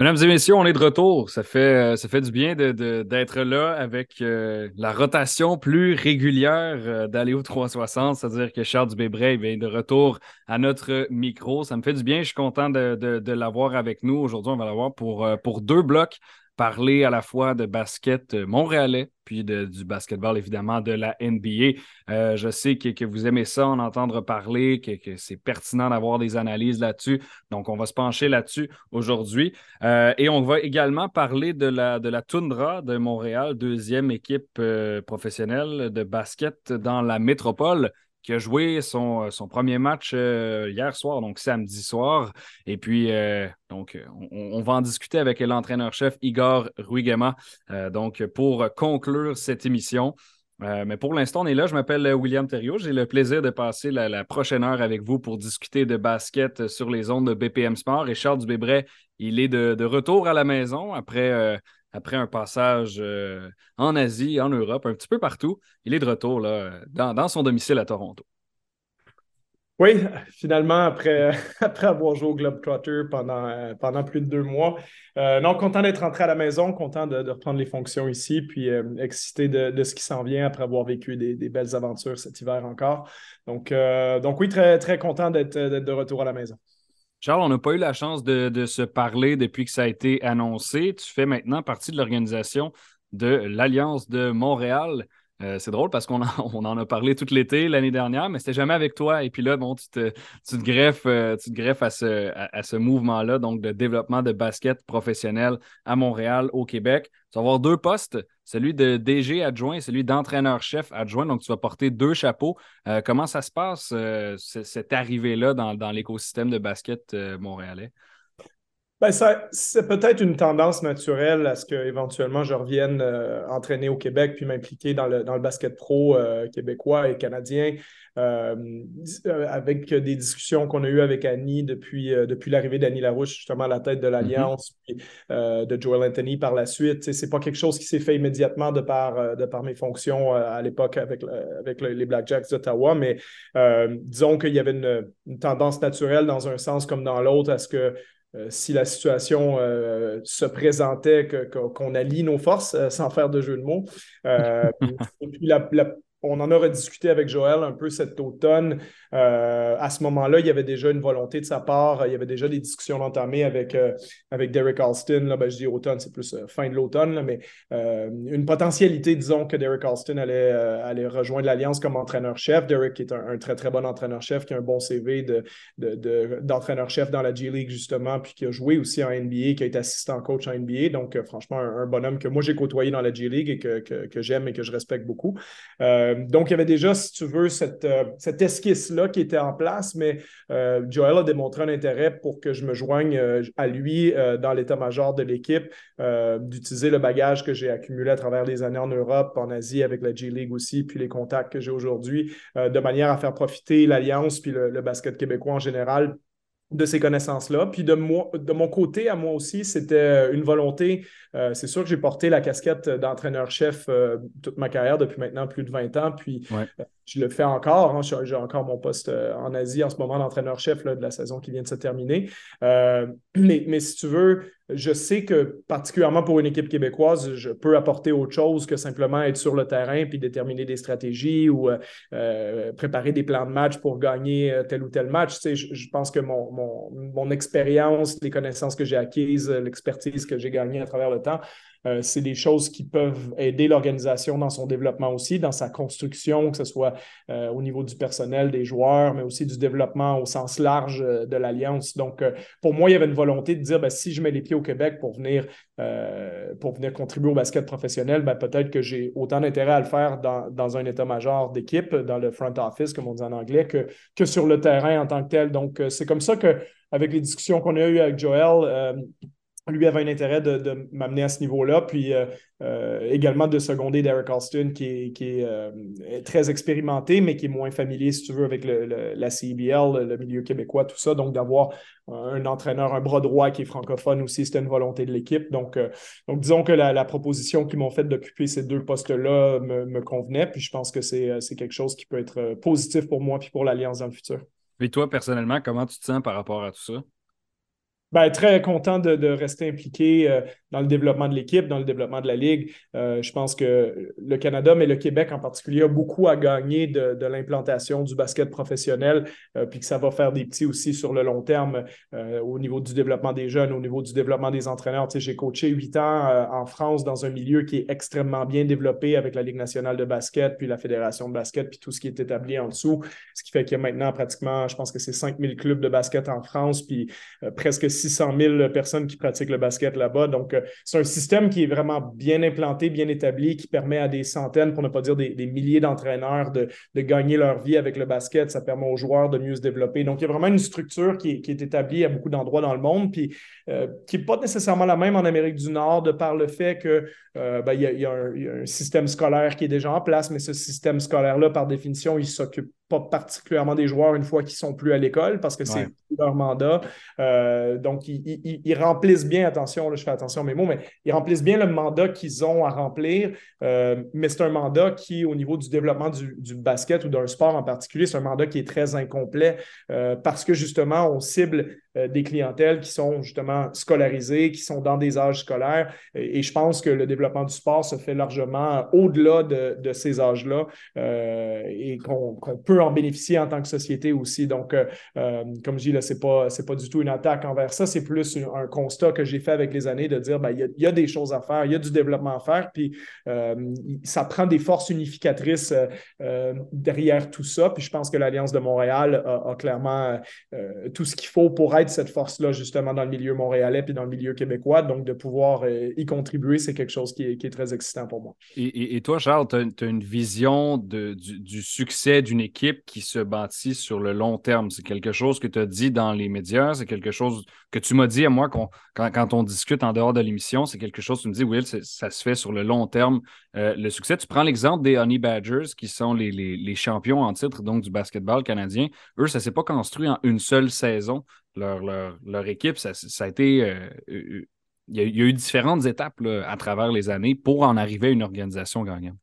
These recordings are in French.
Mesdames et messieurs, on est de retour. Ça fait, euh, ça fait du bien d'être là avec euh, la rotation plus régulière euh, d'Aléo 360, c'est-à-dire que Charles Dubébret est de retour à notre micro. Ça me fait du bien. Je suis content de, l'avoir avec nous. Aujourd'hui, on va l'avoir pour, pour deux blocs parler à la fois de basket montréalais, puis du basketball, évidemment, de la NBA. Euh, je sais que, vous aimez ça, en entendre parler, que, c'est pertinent d'avoir des analyses là-dessus. Donc, on va se pencher là-dessus aujourd'hui. Euh, et on va également parler de la, de la Tundra de Montréal, deuxième équipe euh, professionnelle de basket dans la métropole qui a joué son, euh, son premier match euh, hier soir, donc samedi soir. Et puis, euh, donc, on, va en discuter avec l'entraîneur-chef Igor Ruigema, donc, pour conclure cette émission. mais pour l'instant, on est là. Je m'appelle William Thériault. J'ai le plaisir de passer la, prochaine heure avec vous pour discuter de basket sur les ondes de BPM Sport. Et Charles Dubébret, il est de, de retour à la maison après après un passage euh, en Asie, en Europe, un petit peu partout. Il est de retour là, dans, son domicile à Toronto. Oui, finalement, après, après avoir joué au Globetrotter pendant, euh, pendant plus de deux mois. Euh, non, content d'être rentré à la maison, content de, reprendre les fonctions ici, puis excité de, ce qui s'en vient après avoir vécu des, belles aventures cet hiver encore. Donc, donc oui, très, très content d'être de retour à la maison. Charles, on n'a pas eu la chance de, se parler depuis que ça a été annoncé. Tu fais maintenant partie de l'organisation de l'Alliance de Montréal. Euh, c'est drôle parce qu'on en a parlé tout l'été l'année dernière, mais c'était jamais avec toi. Et puis là, bon, tu te, greffes, euh, tu te greffes à ce, à, ce mouvement-là, donc de développement de basket professionnel à Montréal, au Québec. Tu vas avoir deux postes, celui de DG adjoint et celui d'entraîneur-chef adjoint. Donc, tu vas porter deux chapeaux. Euh, comment ça se passe, cette arrivée-là dans l'écosystème de basket montréalais? Ben, c'est peut-être une tendance naturelle à ce qu'éventuellement je revienne euh, entraîner au Québec puis m'impliquer dans le, dans le basket pro euh, québécois et canadien. Euh, avec des discussions qu'on a eues avec Annie depuis, depuis l'arrivée d'Annie Larouche, justement à la tête de mm-hmm. l'Alliance, puis de Joel Anthony par la suite. C'est pas quelque chose qui s'est fait immédiatement de par, de par mes fonctions à l'époque avec, avec les Blackjacks d'Ottawa, mais disons qu'il y avait une, une, tendance naturelle dans un sens comme dans l'autre à ce que si la situation euh, se présentait, qu'on allie nos forces, euh, sans faire de jeu de mots. et puis la, on en a rediscuté avec Joël un peu cet automne. Euh, à ce moment-là, il y avait déjà une volonté de sa part. Il y avait déjà des discussions entamées avec, euh, avec Derek Alston. Là, ben, je dis automne, c'est plus euh, fin de l'automne, mais une potentialité, disons, que Derek Alston allait, allait rejoindre l'Alliance comme entraîneur-chef. Derek est un, très, très bon entraîneur-chef qui a un bon CV d'entraîneur-chef de, dans la G League, justement, puis qui a joué aussi en NBA, qui a été assistant coach en NBA. Donc, franchement, un, bonhomme que moi, j'ai côtoyé dans la G League et que, j'aime et que je respecte beaucoup. Donc, il y avait déjà, si tu veux, cette, euh, cette esquisse-là qui était en place, mais euh, Joel a démontré un intérêt pour que je me joigne à lui dans l'état-major de l'équipe, d'utiliser le bagage que j'ai accumulé à travers les années en Europe, en Asie, avec la G-League aussi, puis les contacts que j'ai aujourd'hui, de manière à faire profiter l'Alliance puis le basket québécois en général de ces connaissances-là. Puis de, moi, de mon côté, à moi aussi, c'était une volonté. Euh, c'est sûr que j'ai porté la casquette d'entraîneur-chef euh, toute ma carrière depuis maintenant plus de 20 ans. Puis euh, je le fais encore. Hein. j'ai encore mon poste en Asie en ce moment d'entraîneur-chef de la saison qui vient de se terminer. mais, mais si tu veux, je sais que particulièrement pour une équipe québécoise, je peux apporter autre chose que simplement être sur le terrain puis déterminer des stratégies ou euh, euh, préparer des plans de match pour gagner euh, tel ou tel match. Tu je, pense que mon expérience, les connaissances que j'ai acquises, l'expertise que j'ai gagnée à travers le temps euh, c'est des choses qui peuvent aider l'organisation dans son développement aussi, dans sa construction, que ce soit euh, au niveau du personnel, des joueurs, mais aussi du développement au sens large euh, de l'Alliance. Donc, pour moi, il y avait une volonté de dire, ben, si je mets les pieds au Québec pour venir, pour venir contribuer au basket professionnel, ben, peut-être que j'ai autant d'intérêt à le faire dans, dans un état-major d'équipe, dans le front office, comme on dit en anglais, que, que sur le terrain en tant que tel. Donc, c'est comme ça que, avec les discussions qu'on a eues avec Joël, lui avait un intérêt de, m'amener à ce niveau-là, puis euh, euh, également de seconder Derek Alston, qui, est, euh, très expérimenté, mais qui est moins familier, si tu veux, avec la CBL, le milieu québécois, tout ça. Donc, d'avoir un entraîneur, un bras droit qui est francophone aussi, c'était une volonté de l'équipe. Donc, donc, disons que la, proposition qu'ils m'ont faite d'occuper ces deux postes-là me, convenait, puis je pense que c'est quelque chose qui peut être positif pour moi puis pour l'Alliance dans le futur. Et toi, personnellement, comment tu te sens par rapport à tout ça? Ben, très content de, rester impliqué euh, dans le développement de l'équipe, dans le développement de la Ligue. Euh, je pense que le Canada, mais le Québec en particulier, a beaucoup à gagner de, l'implantation du basket professionnel, euh, puis que ça va faire des petits aussi sur le long terme au niveau du développement des jeunes, au niveau du développement des entraîneurs. J'ai coaché huit ans en France dans un milieu qui est extrêmement bien développé avec la Ligue nationale de basket, puis la Fédération de basket, puis tout ce qui est établi en dessous. Ce qui fait qu'il y a maintenant pratiquement, je pense que c'est 5000 clubs de basket en France, puis presque 600 000 personnes qui pratiquent le basket là-bas. Donc, euh, c'est un système qui est vraiment bien implanté, bien établi, qui permet à des centaines, pour ne pas dire des, milliers d'entraîneurs de, gagner leur vie avec le basket. Ça permet aux joueurs de mieux se développer. Donc, il y a vraiment une structure qui est, établie à beaucoup d'endroits dans le monde, puis euh, qui n'est pas nécessairement la même en Amérique du Nord, de par le fait que euh, ben, il, y a, un, système scolaire qui est déjà en place, mais ce système scolaire-là, par définition, il s'occupe pas particulièrement des joueurs une fois qu'ils sont plus à l'école parce que c'est leur mandat. Euh, donc, ils, remplissent bien, attention, là, je fais attention à mes mots, mais ils remplissent bien le mandat qu'ils ont à remplir. Euh, mais c'est un mandat qui, au niveau du développement du, basket ou d'un sport en particulier, c'est un mandat qui est très incomplet euh, parce que justement, on cible des clientèles qui sont justement scolarisées, qui sont dans des âges scolaires. Et, je pense que le développement du sport se fait largement au-delà de, ces âges-là et qu'on peut en bénéficier en tant que société aussi. Donc, euh, euh, comme je dis, ce n'est pas, pas du tout une attaque envers ça, c'est plus un, constat que j'ai fait avec les années de dire, ben, il y, a des choses à faire, il y a du développement à faire, puis euh, ça prend des forces unificatrices derrière tout ça. Puis je pense que l'Alliance de Montréal a, clairement tout ce qu'il faut pour être cette force-là, justement, dans le milieu montréalais puis dans le milieu québécois. Donc, de pouvoir y contribuer, c'est quelque chose qui est, très excitant pour moi. Et, toi, Charles, tu as, une vision du succès d'une équipe qui se bâtit sur le long terme? C'est quelque chose que tu as dit dans les médias, c'est quelque chose que tu m'as dit à moi quand, quand, on discute en dehors de l'émission, c'est quelque chose que tu me dis, Will, ça se fait sur le long terme. Euh, le succès, tu prends l'exemple des Honey Badgers, qui sont les, champions en titre donc du basketball canadien. Eux, ça ne s'est pas construit en une seule saison. Leur, équipe, ça, a été. Euh, il y, a, eu différentes étapes à travers les années pour en arriver à une organisation gagnante.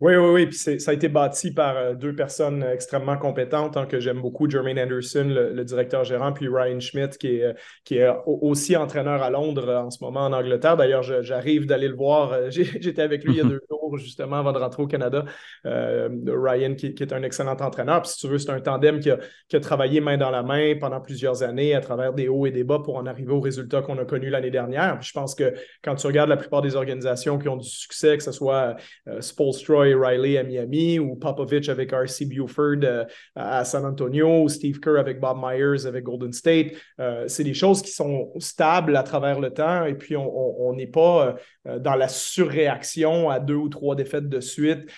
Oui, oui, oui. Puis ça a été bâti par euh, deux personnes extrêmement compétentes hein, que j'aime beaucoup, Jermaine Anderson, le, directeur gérant, puis Ryan Schmidt, qui est, euh, qui est aussi entraîneur à Londres euh, en ce moment en Angleterre. D'ailleurs, j'arrive d'aller le voir. J'étais avec lui il y a deux jours, justement, avant de rentrer au Canada. Ryan, qui, est un excellent entraîneur. Puis si tu veux, c'est un tandem qui a, qui a, travaillé main dans la main pendant plusieurs années à travers des hauts et des bas pour en arriver aux résultats qu'on a connus l'année dernière. Puis je pense que quand tu regardes la plupart des organisations qui ont du succès, que ce soit Spolstroy, Riley à Miami ou Popovich avec R.C. Buford euh, à San Antonio ou Steve Kerr avec Bob Myers avec Golden State. Euh, c'est des choses qui sont stables à travers le temps et puis on n'est pas euh, dans la surréaction à deux ou trois défaites de suite.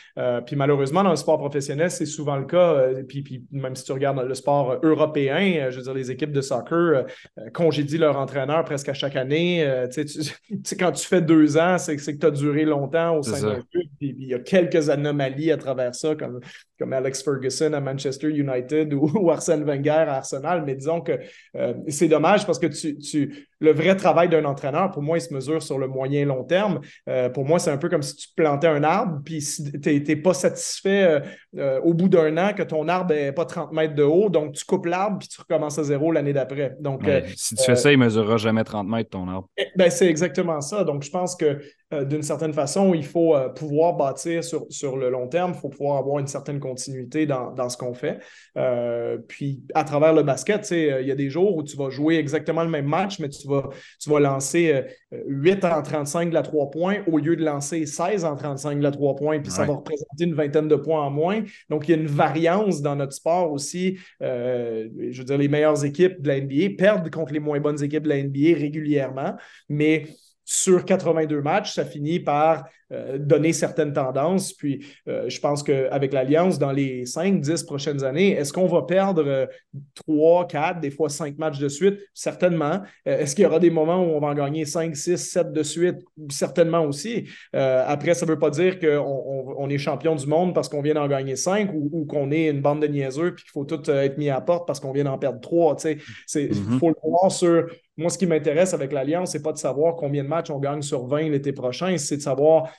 puis malheureusement, dans le sport professionnel, c'est souvent le cas. puis, puis, même si tu regardes le sport européen, je veux dire, les équipes de soccer congédient leur entraîneur presque à chaque année. tu sais, quand tu fais deux ans, c'est que tu as duré longtemps au sein d'un club. Puis il y a quelques anomalies à travers ça, comme, comme Alex Ferguson à Manchester United ou, Arsène Wenger à Arsenal. Mais disons que euh, c'est dommage parce que tu, tu le vrai travail d'un entraîneur, pour moi, il se mesure sur le moyen long terme. Euh, pour moi, c'est un peu comme si tu plantais un arbre, puis si tu n'es pas satisfait euh, au bout d'un an que ton arbre n'est pas 30 mètres de haut, donc tu coupes l'arbre, puis tu recommences à zéro l'année d'après. Donc, si tu fais ça, il ne mesurera jamais 30 mètres ton arbre. Eh, ben, c'est exactement ça. Donc, je pense que d'une certaine façon, il faut pouvoir bâtir sur, sur le long terme, il faut pouvoir avoir une certaine continuité dans, dans ce qu'on fait. Euh, puis à travers le basket, il y a des jours où tu vas jouer exactement le même match, mais tu vas, tu vas lancer 8 euh, en 35 de la 3 points au lieu de lancer 16 en 35 de la 3 points, puis ça va représenter une vingtaine de points en moins. Donc, il y a une variance dans notre sport aussi. Euh, je veux dire, les meilleures équipes de la NBA perdent contre les moins bonnes équipes de la NBA régulièrement, mais sur 82 matchs, ça finit par euh, donner certaines tendances. Puis euh, je pense qu'avec l'Alliance, dans les 5-10 prochaines années, est-ce qu'on va perdre 3, euh, 4, des fois 5 matchs de suite? Certainement. est-ce qu'il y aura des moments où on va en gagner 5, 6, 7 de suite? Certainement aussi. après, ça ne veut pas dire qu'on on, est champion du monde parce qu'on vient d'en gagner 5 ou, qu'on est une bande de niaiseux puis qu'il faut tout être mis à porte parce qu'on vient d'en perdre 3. Il mm-hmm. faut le voir sur moi, ce qui m'intéresse avec l'Alliance, c'est pas de savoir combien de matchs on gagne sur 20 l'été prochain, c'est de savoir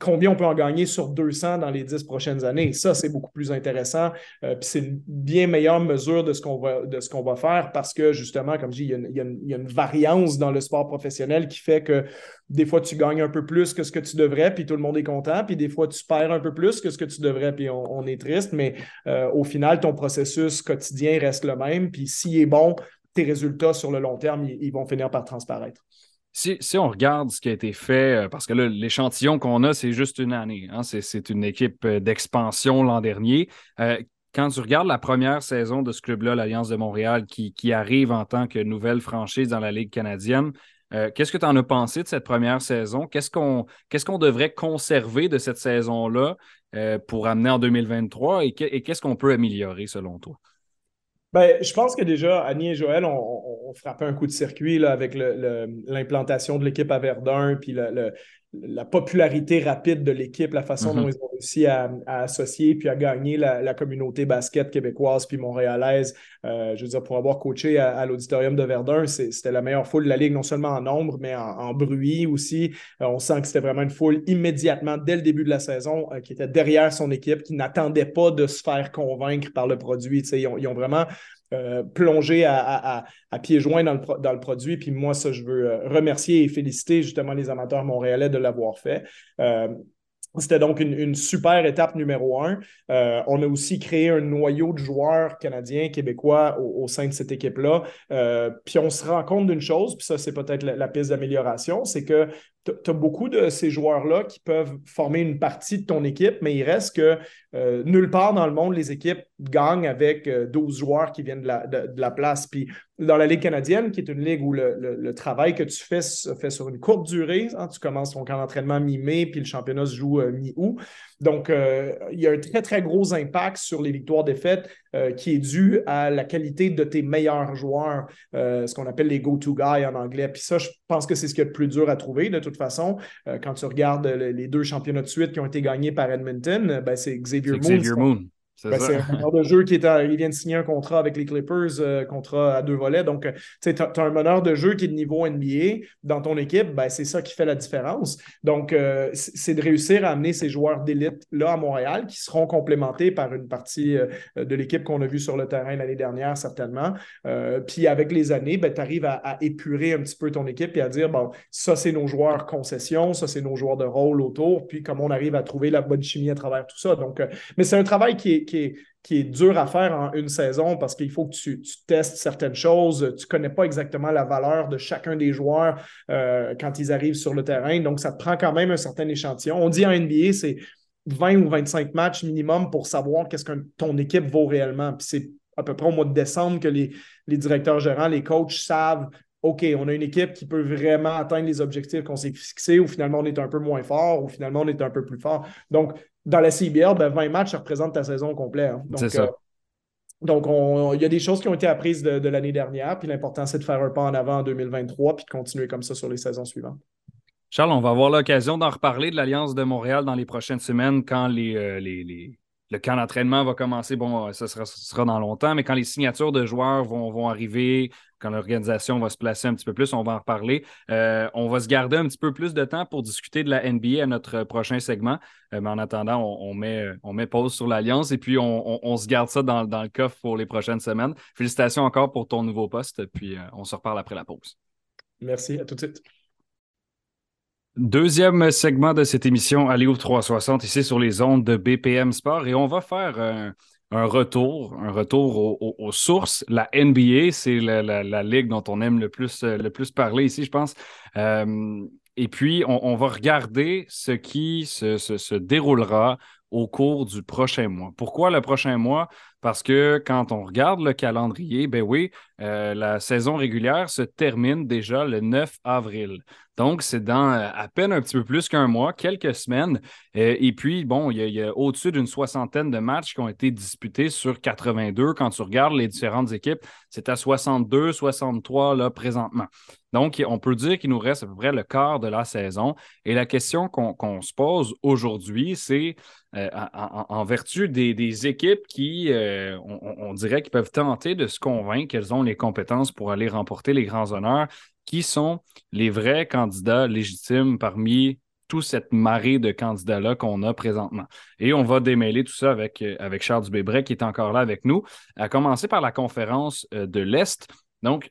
combien on peut en gagner sur 200 dans les 10 prochaines années. Ça, c'est beaucoup plus intéressant. Euh, puis c'est une bien meilleure mesure de ce qu'on va, va faire parce que, justement, comme je dis, il y, a une, variance dans le sport professionnel qui fait que des fois, tu gagnes un peu plus que ce que tu devrais, puis tout le monde est content, puis des fois, tu perds un peu plus que ce que tu devrais, puis on, est triste, mais euh, au final, ton processus quotidien reste le même, puis s'il est bon, tes résultats sur le long terme, ils vont finir par transparaître. Si, on regarde ce qui a été fait, euh, parce que là, l'échantillon qu'on a, c'est juste une année. Hein, c'est une équipe euh, d'expansion l'an dernier. Euh, quand tu regardes la première saison de ce club-là, l'Alliance de Montréal, qui, arrive en tant que nouvelle franchise dans la Ligue canadienne, qu'est-ce que tu en as pensé de cette première saison? Qu'est-ce qu'on qu'est-ce qu'on devrait conserver de cette saison-là pour amener en 2023 et qu'est-ce qu'on peut améliorer selon toi? Ben, je pense que déjà, Annie et Joël ont, frappé un coup de circuit là, avec l'implantation de l'équipe à Verdun, puis le, la popularité rapide de l'équipe, la façon dont mm-hmm. ils ont réussi à, associer puis à gagner la, communauté basket québécoise puis montréalaise. Euh, je veux dire, pour avoir coaché à, l'auditorium de Verdun, c'était la meilleure foule de la Ligue, non seulement en nombre, mais en, bruit aussi. Euh, on sent que c'était vraiment une foule immédiatement, dès le début de la saison, euh, qui était derrière son équipe, qui n'attendait pas de se faire convaincre par le produit. Ils ont, ils ont, vraiment euh, plonger à, pieds joints dans le, dans le, produit. Puis moi, ça, je veux euh, remercier et féliciter justement les amateurs montréalais de l'avoir fait. Euh, c'était donc une, super étape numéro un. on a aussi créé un noyau de joueurs canadiens, québécois au, sein de cette équipe-là. puis on se rend compte d'une chose, puis ça, c'est peut-être la, piste d'amélioration, c'est que tu as beaucoup de ces joueurs-là qui peuvent former une partie de ton équipe, mais il reste que nulle part dans le monde, les équipes gagnent avec 12 joueurs qui viennent de la, de la place. Puis dans la Ligue canadienne, qui est une ligue où le, travail que tu fais se fait sur une courte durée. Hein, tu commences ton camp d'entraînement mi-mai, puis le championnat se joue euh, mi-août. Donc, euh, il y a un très, très gros impact sur les victoires-défaites euh, qui est dû à la qualité de tes meilleurs joueurs, ce qu'on appelle les go-to guys en anglais. Puis ça, je pense que c'est ce qui est le plus dur à trouver de toute façon. quand tu regardes les deux championnats de suite qui ont été gagnés par Edmonton, ben, c'est Xavier Moon. Ben, c'est un meneur de jeu qui est il vient de signer un contrat avec les Clippers, euh, contrat à deux volets. Donc, euh, tu as, un meneur de jeu qui est de niveau NBA dans ton équipe, ben, c'est ça qui fait la différence. Donc, euh, c'est de réussir à amener ces joueurs d'élite là à Montréal qui seront complémentés par une partie de l'équipe qu'on a vue sur le terrain l'année dernière, certainement. puis avec les années, ben, tu arrives à, épurer un petit peu ton équipe et à dire, bon, ça, c'est nos joueurs concessions, ça, c'est nos joueurs de rôle autour, puis comment on arrive à trouver la bonne chimie à travers tout ça. Donc, mais c'est un travail qui est qui est, dur à faire en une saison parce qu'il faut que tu, testes certaines choses. Tu ne connais pas exactement la valeur de chacun des joueurs euh, quand ils arrivent sur le terrain. Donc, ça te prend quand même un certain échantillon. On dit en NBA, c'est 20 ou 25 matchs minimum pour savoir qu'est-ce que ton équipe vaut réellement. Puis c'est à peu près au mois de décembre que les, les directeurs gérants, les coachs savent OK, on a une équipe qui peut vraiment atteindre les objectifs qu'on s'est fixés, ou finalement on est un peu moins fort, ou finalement on est un peu plus fort. Donc, dans la CBL, 20 ben, matchs, ça représente ta saison complète. Hein. C'est ça. Euh, donc, il y a des choses qui ont été apprises de, l'année dernière, puis l'important, c'est de faire un pas en avant en 2023, puis de continuer comme ça sur les saisons suivantes. Charles, on va avoir l'occasion d'en reparler de l'Alliance de Montréal dans les prochaines semaines quand les, euh, les, le camp d'entraînement va commencer. Bon, ça sera, dans longtemps, mais quand les signatures de joueurs vont, vont arriver, quand l'organisation va se placer un petit peu plus, on va en reparler. Euh, on va se garder un petit peu plus de temps pour discuter de la NBA à notre prochain segment. Euh, mais en attendant, on, met, on met pause sur l'Alliance et puis on, se garde ça dans, le coffre pour les prochaines semaines. Félicitations encore pour ton nouveau poste, puis euh, on se reparle après la pause. Merci, à tout de suite. Deuxième segment de cette émission, Allez 360, ici sur les ondes de BPM Sport. Et on va faire un, un retour, un retour aux, sources. La NBA, c'est la, ligue dont on aime le plus, le plus parler ici, je pense. Euh, et puis, on, va regarder ce qui se, déroulera au cours du prochain mois. Pourquoi le prochain mois? Parce que quand on regarde le calendrier, ben oui, euh, la saison régulière se termine déjà le 9 avril. Donc, c'est dans euh, à peine un petit peu plus qu'un mois, quelques semaines. Euh, et puis, bon, il y a, au-dessus d'une soixantaine de matchs qui ont été disputés sur 82. Quand tu regardes les différentes équipes, c'est à 62, 63 là présentement. Donc, on peut dire qu'il nous reste à peu près le quart de la saison. Et la question qu'on se pose aujourd'hui, c'est euh, en, vertu des, équipes qui, on, on, dirait, peuvent tenter de se convaincre qu'elles ont les compétences pour aller remporter les grands honneurs qui sont les vrais candidats légitimes parmi toute cette marée de candidats-là qu'on a présentement. Et on va démêler tout ça avec, euh, Charles Dubébret qui est encore là avec nous, à commencer par la conférence euh, de l'Est. Donc,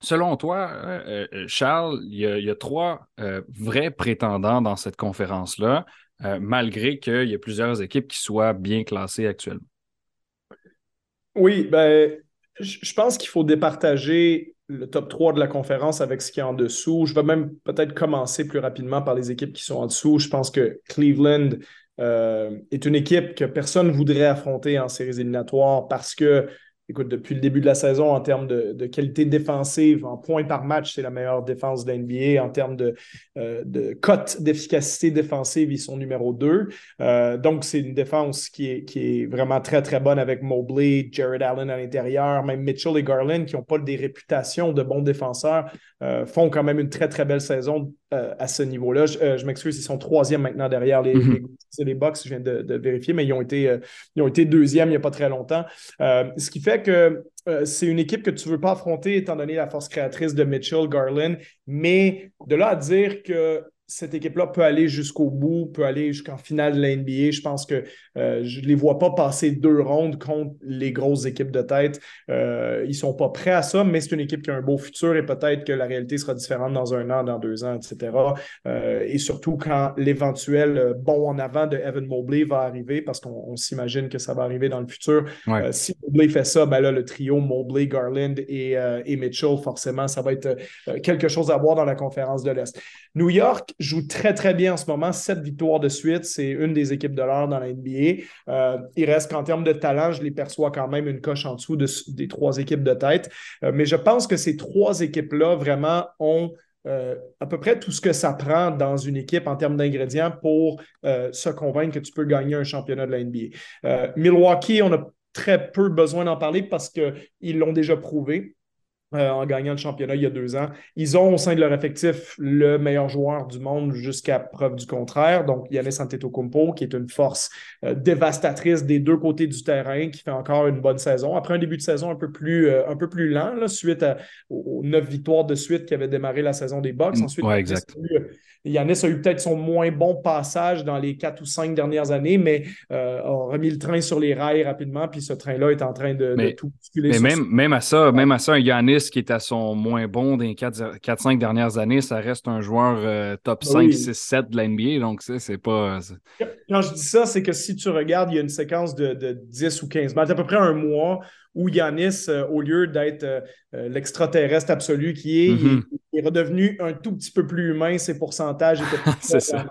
selon toi, euh, Charles, il y, a, trois vrais prétendants dans cette conférence-là, malgré qu'il y ait plusieurs équipes qui soient bien classées actuellement. Oui, ben, je pense qu'il faut départager le top 3 de la conférence avec ce qui est en dessous. Je vais même peut-être commencer plus rapidement par les équipes qui sont en dessous. Je pense que Cleveland euh, est une équipe que personne ne voudrait affronter en séries éliminatoires parce que écoute, depuis le début de la saison, en termes de, qualité défensive, en points par match, c'est la meilleure défense de l'NBA. En termes de, euh, de cote d'efficacité défensive, ils sont numéro 2. Euh, donc, c'est une défense qui est, qui est vraiment très, très bonne avec Mobley, Jared Allen à l'intérieur, même Mitchell et Garland, qui n'ont pas des réputations de bons défenseurs, euh, font quand même une très, très belle saison à ce niveau-là. Je, m'excuse, ils sont troisième maintenant derrière les, mm-hmm. les, Bucks, je viens de, vérifier, mais ils ont été, ils ont été deuxième il n'y a pas très longtemps. ce qui fait que euh, c'est une équipe que tu ne veux pas affronter étant donné la force créatrice de Mitchell, Garland, mais de là à dire que cette équipe-là peut aller jusqu'au bout, peut aller jusqu'en finale de la NBA. Je pense que euh, je ne les vois pas passer deux rondes contre les grosses équipes de tête. Euh, ils ne sont pas prêts à ça, mais c'est une équipe qui a un beau futur et peut-être que la réalité sera différente dans un an, dans deux ans, etc. Euh, et surtout quand l'éventuel bon en avant de Evan Mobley va arriver, parce qu'on s'imagine que ça va arriver dans le futur. si Mobley fait ça, ben là, le trio Mobley, Garland et, et Mitchell, forcément, ça va être quelque chose à voir dans la conférence de l'Est. New York joue très, très bien en ce moment. Sept victoires de suite. C'est une des équipes de l'heure dans la NBA. Euh, il reste qu'en termes de talent, je les perçois quand même une coche en dessous des trois équipes de tête. Euh, mais je pense que ces trois équipes-là vraiment ont euh, à peu près tout ce que ça prend dans une équipe en termes d'ingrédients pour se convaincre que tu peux gagner un championnat de la NBA. Milwaukee, on a très peu besoin d'en parler parce qu'ils l'ont déjà prouvé. Euh, en gagnant le championnat il y a deux ans. Ils ont au sein de leur effectif le meilleur joueur du monde jusqu'à preuve du contraire. Donc, Yannis Antetokounmpo, qui est une force euh, dévastatrice des deux côtés du terrain, qui fait encore une bonne saison. Après un début de saison un peu plus, euh, un peu plus lent, suite aux neuf victoires de suite qui avaient démarré la saison des Bucks. Mm, Ensuite, exact. Yannis a eu peut-être son moins bon passage dans les quatre ou cinq dernières années, mais a remis le train sur les rails rapidement, puis ce train-là est en train de, tout bousculer. Mais même, même, à ça, même à ça, un Yannis qui est à son moins bon les 4-5 dernières années, ça reste un joueur euh, top 5, 6, 7 de l'NBA, donc c'est pas... Quand je dis ça, c'est que si tu regardes, il y a une séquence de, de 10 ou 15 matchs, à peu près un mois, où Yanis, euh, au lieu d'être euh, euh, l'extraterrestre absolu qui est, mm-hmm. il, est redevenu un tout petit peu plus humain. Ses pourcentages étaient plus ça.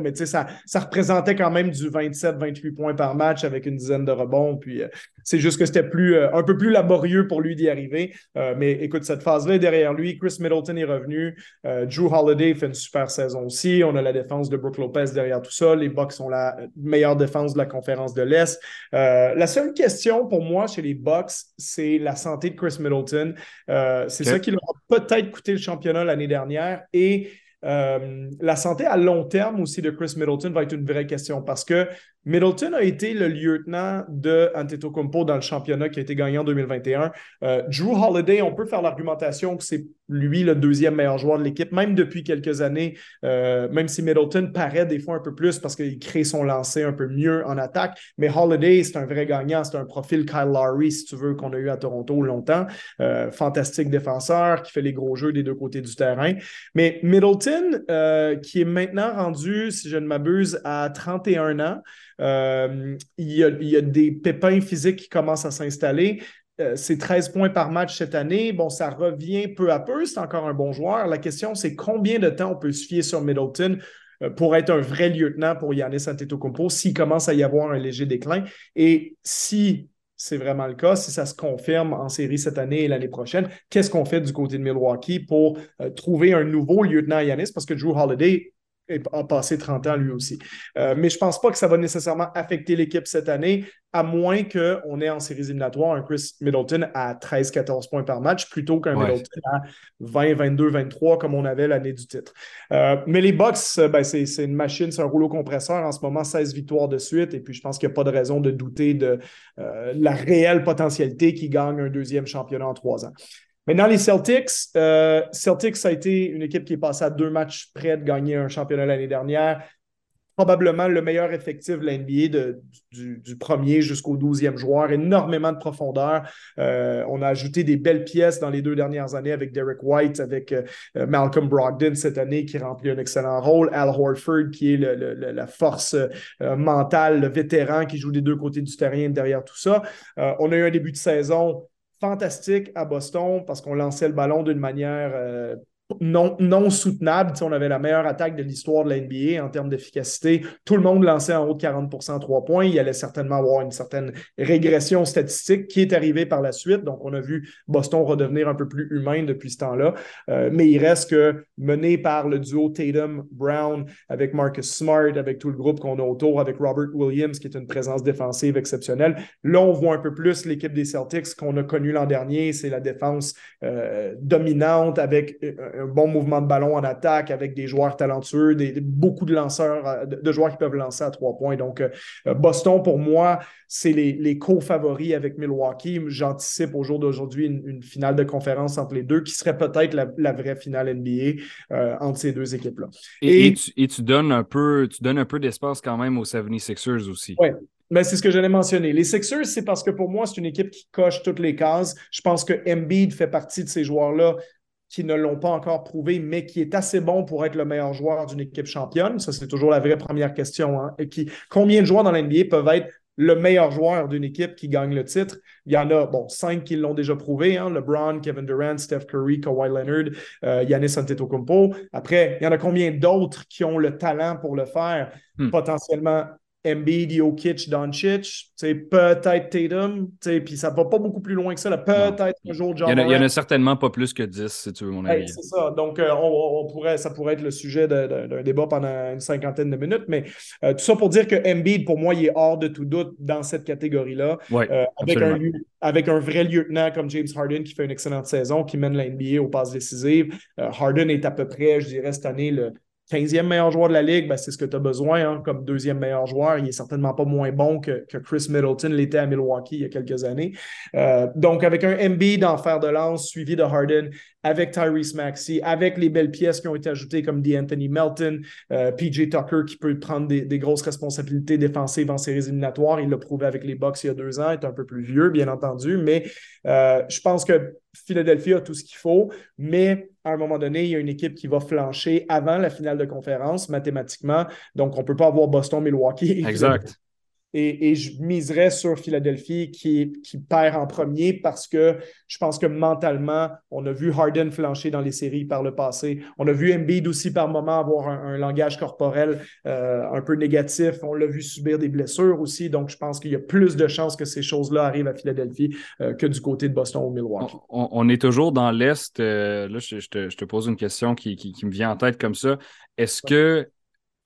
Mais ça, ça représentait quand même du 27-28 points par match avec une dizaine de rebonds. Puis c'est juste que c'était plus, un peu plus laborieux pour lui d'y arriver. mais écoute, cette phase-là est derrière lui. Chris Middleton est revenu. Drew Holiday fait une super saison aussi. On a la défense de Brooke Lopez derrière tout ça. Les Bucks sont la meilleure défense de la conférence de l'Est. la seule question pour moi chez les Bucks, c'est la santé de Chris Middleton. Euh, c'est ça qui leur a peut-être coûté le championnat l'année dernière. Et euh, la santé à long terme aussi de Chris Middleton va être une vraie question parce que Middleton a été le lieutenant de Antetokounmpo dans le championnat qui a été gagné en 2021. Euh, Drew Holiday, on peut faire l'argumentation que c'est lui le deuxième meilleur joueur de l'équipe, même depuis quelques années, euh, même si Middleton paraît des fois un peu plus parce qu'il crée son lancer un peu mieux en attaque. Mais Holiday, c'est un vrai gagnant, c'est un profil Kyle Lowry, si tu veux, qu'on a eu à Toronto longtemps. Euh, fantastique défenseur qui fait les gros jeux des deux côtés du terrain. Mais Middleton, qui est maintenant rendu, si je ne m'abuse, à 31 ans, euh, il, y a, des pépins physiques qui commencent à s'installer. Euh, c'est 13 points par match cette année. Bon, ça revient peu à peu. C'est encore un bon joueur. La question, c'est combien de temps on peut se fier sur Middleton euh, pour être un vrai lieutenant pour Yannis Antetokounmpo s'il commence à y avoir un léger déclin? Et si c'est vraiment le cas, si ça se confirme en série cette année et l'année prochaine, qu'est-ce qu'on fait du côté de Milwaukee pour trouver un nouveau lieutenant à Yanis? Parce que Drew Holiday a passé 30 ans lui aussi. Euh, mais je ne pense pas que ça va nécessairement affecter l'équipe cette année, à moins qu'on ait en séries éliminatoires un Chris Middleton à 13-14 points par match plutôt qu'un Middleton à 20, 22, 23 comme on avait l'année du titre. Euh, mais les Bucks, euh, ben, c'est une machine, c'est un rouleau compresseur. En ce moment, 16 victoires de suite. Et puis, je pense qu'il n'y a pas de raison de douter de la réelle potentialité qui gagne un deuxième championnat en trois ans. Maintenant, les Celtics, euh, Celtics, ça a été une équipe qui est passée à deux matchs près de gagner un championnat l'année dernière probablement le meilleur effectif de l'NBA du, premier jusqu'au douzième joueur. Énormément de profondeur. Euh, on a ajouté des belles pièces dans les deux dernières années avec Derek White, avec euh, Malcolm Brogdon cette année qui remplit un excellent rôle. Al Horford qui est la force mentale, le vétéran qui joue des deux côtés du terrain derrière tout ça. on a eu un début de saison fantastique à Boston parce qu'on lançait le ballon d'une manière non, soutenable. on avait la meilleure attaque de l'histoire de la NBA en termes d'efficacité. Tout le monde lançait en haut de 40 à trois points. Il allait certainement avoir une certaine régression statistique qui est arrivée par la suite. Donc, on a vu Boston redevenir un peu plus humain depuis ce temps-là. Euh, mais il reste que mené par le duo Tatum-Brown avec Marcus Smart, avec tout le groupe qu'on a autour, avec Robert Williams, qui est une présence défensive exceptionnelle. Là, on voit un peu plus l'équipe des Celtics qu'on a connue l'an dernier. C'est la défense euh, dominante avec euh, un bon mouvement de ballon en attaque avec des joueurs talentueux, des, beaucoup de lanceurs, euh, de, joueurs qui peuvent lancer à trois points. Donc, euh, euh, Boston, pour moi, c'est les, co-favoris avec Milwaukee. J'anticipe au jour d'aujourd'hui une, finale de conférence entre les deux qui serait peut-être la, vraie finale NBA entre ces deux équipes-là. Et, tu, donnes un peu, tu donnes un peu d'espace quand même aux 76ers aussi. Oui, mais c'est ce que j'allais mentionner. Les Sixers, c'est parce que pour moi, c'est une équipe qui coche toutes les cases. Je pense que Embiid fait partie de ces joueurs-là qui ne l'ont pas encore prouvé, mais qui est assez bon pour être le meilleur joueur d'une équipe championne. Ça, c'est toujours la vraie première question. Hein. Et qui, combien de joueurs dans l'NBA peuvent être le meilleur joueur d'une équipe qui gagne le titre? Il y en a, bon, cinq qui l'ont déjà prouvé. Hein. LeBron, Kevin Durant, Steph Curry, Kawhi Leonard, euh, Giannis Antetokounmpo. Après, il y en a combien d'autres qui ont le talent pour le faire? Hmm. Potentiellement Embiid, Jokic, Doncic, peut-être Tatum, puis ça va pas beaucoup plus loin que ça. Peut-être un jour John il, y en a, certainement pas plus que 10, si tu veux mon avis. c'est ça. Donc, euh, on, pourrait, ça pourrait être le sujet d'un débat pendant une cinquantaine de minutes. Mais euh, tout ça pour dire que Embiid, pour moi, il est hors de tout doute dans cette catégorie-là. Euh, avec, un, avec un vrai lieutenant comme James Harden qui fait une excellente saison, qui mène la NBA aux passes décisives. Harden est à peu près, je dirais, cette année, le, 15e meilleur joueur de la ligue, ben, c'est ce que tu as besoin hein, comme deuxième meilleur joueur. Il est certainement pas moins bon que, Chris Middleton l'était à Milwaukee il y a quelques années. Euh, donc, avec un MB en fer de lance suivi de Harden, avec Tyrese Maxey, avec les belles pièces qui ont été ajoutées comme D'Anthony Melton, euh, PJ Tucker qui peut prendre des, grosses responsabilités défensives en séries éliminatoires. Il l'a prouvé avec les Bucks il y a deux ans, est un peu plus vieux, bien entendu, mais euh, je pense que Philadelphie a tout ce qu'il faut, mais à un moment donné, il y a une équipe qui va flancher avant la finale de conférence mathématiquement. Donc, on ne peut pas avoir Boston-Milwaukee. Exact. Et, je miserais sur Philadelphie qui, qui perd en premier parce que je pense que mentalement, on a vu Harden flancher dans les séries par le passé. On a vu Embiid aussi par moment avoir un, langage corporel euh, un peu négatif. On l'a vu subir des blessures aussi. Donc, je pense qu'il y a plus de chances que ces choses-là arrivent à Philadelphie euh, que du côté de Boston ou Milwaukee. On, est toujours dans l'Est. Euh, là, je, te, pose une question qui, qui me vient en tête comme ça. Est-ce que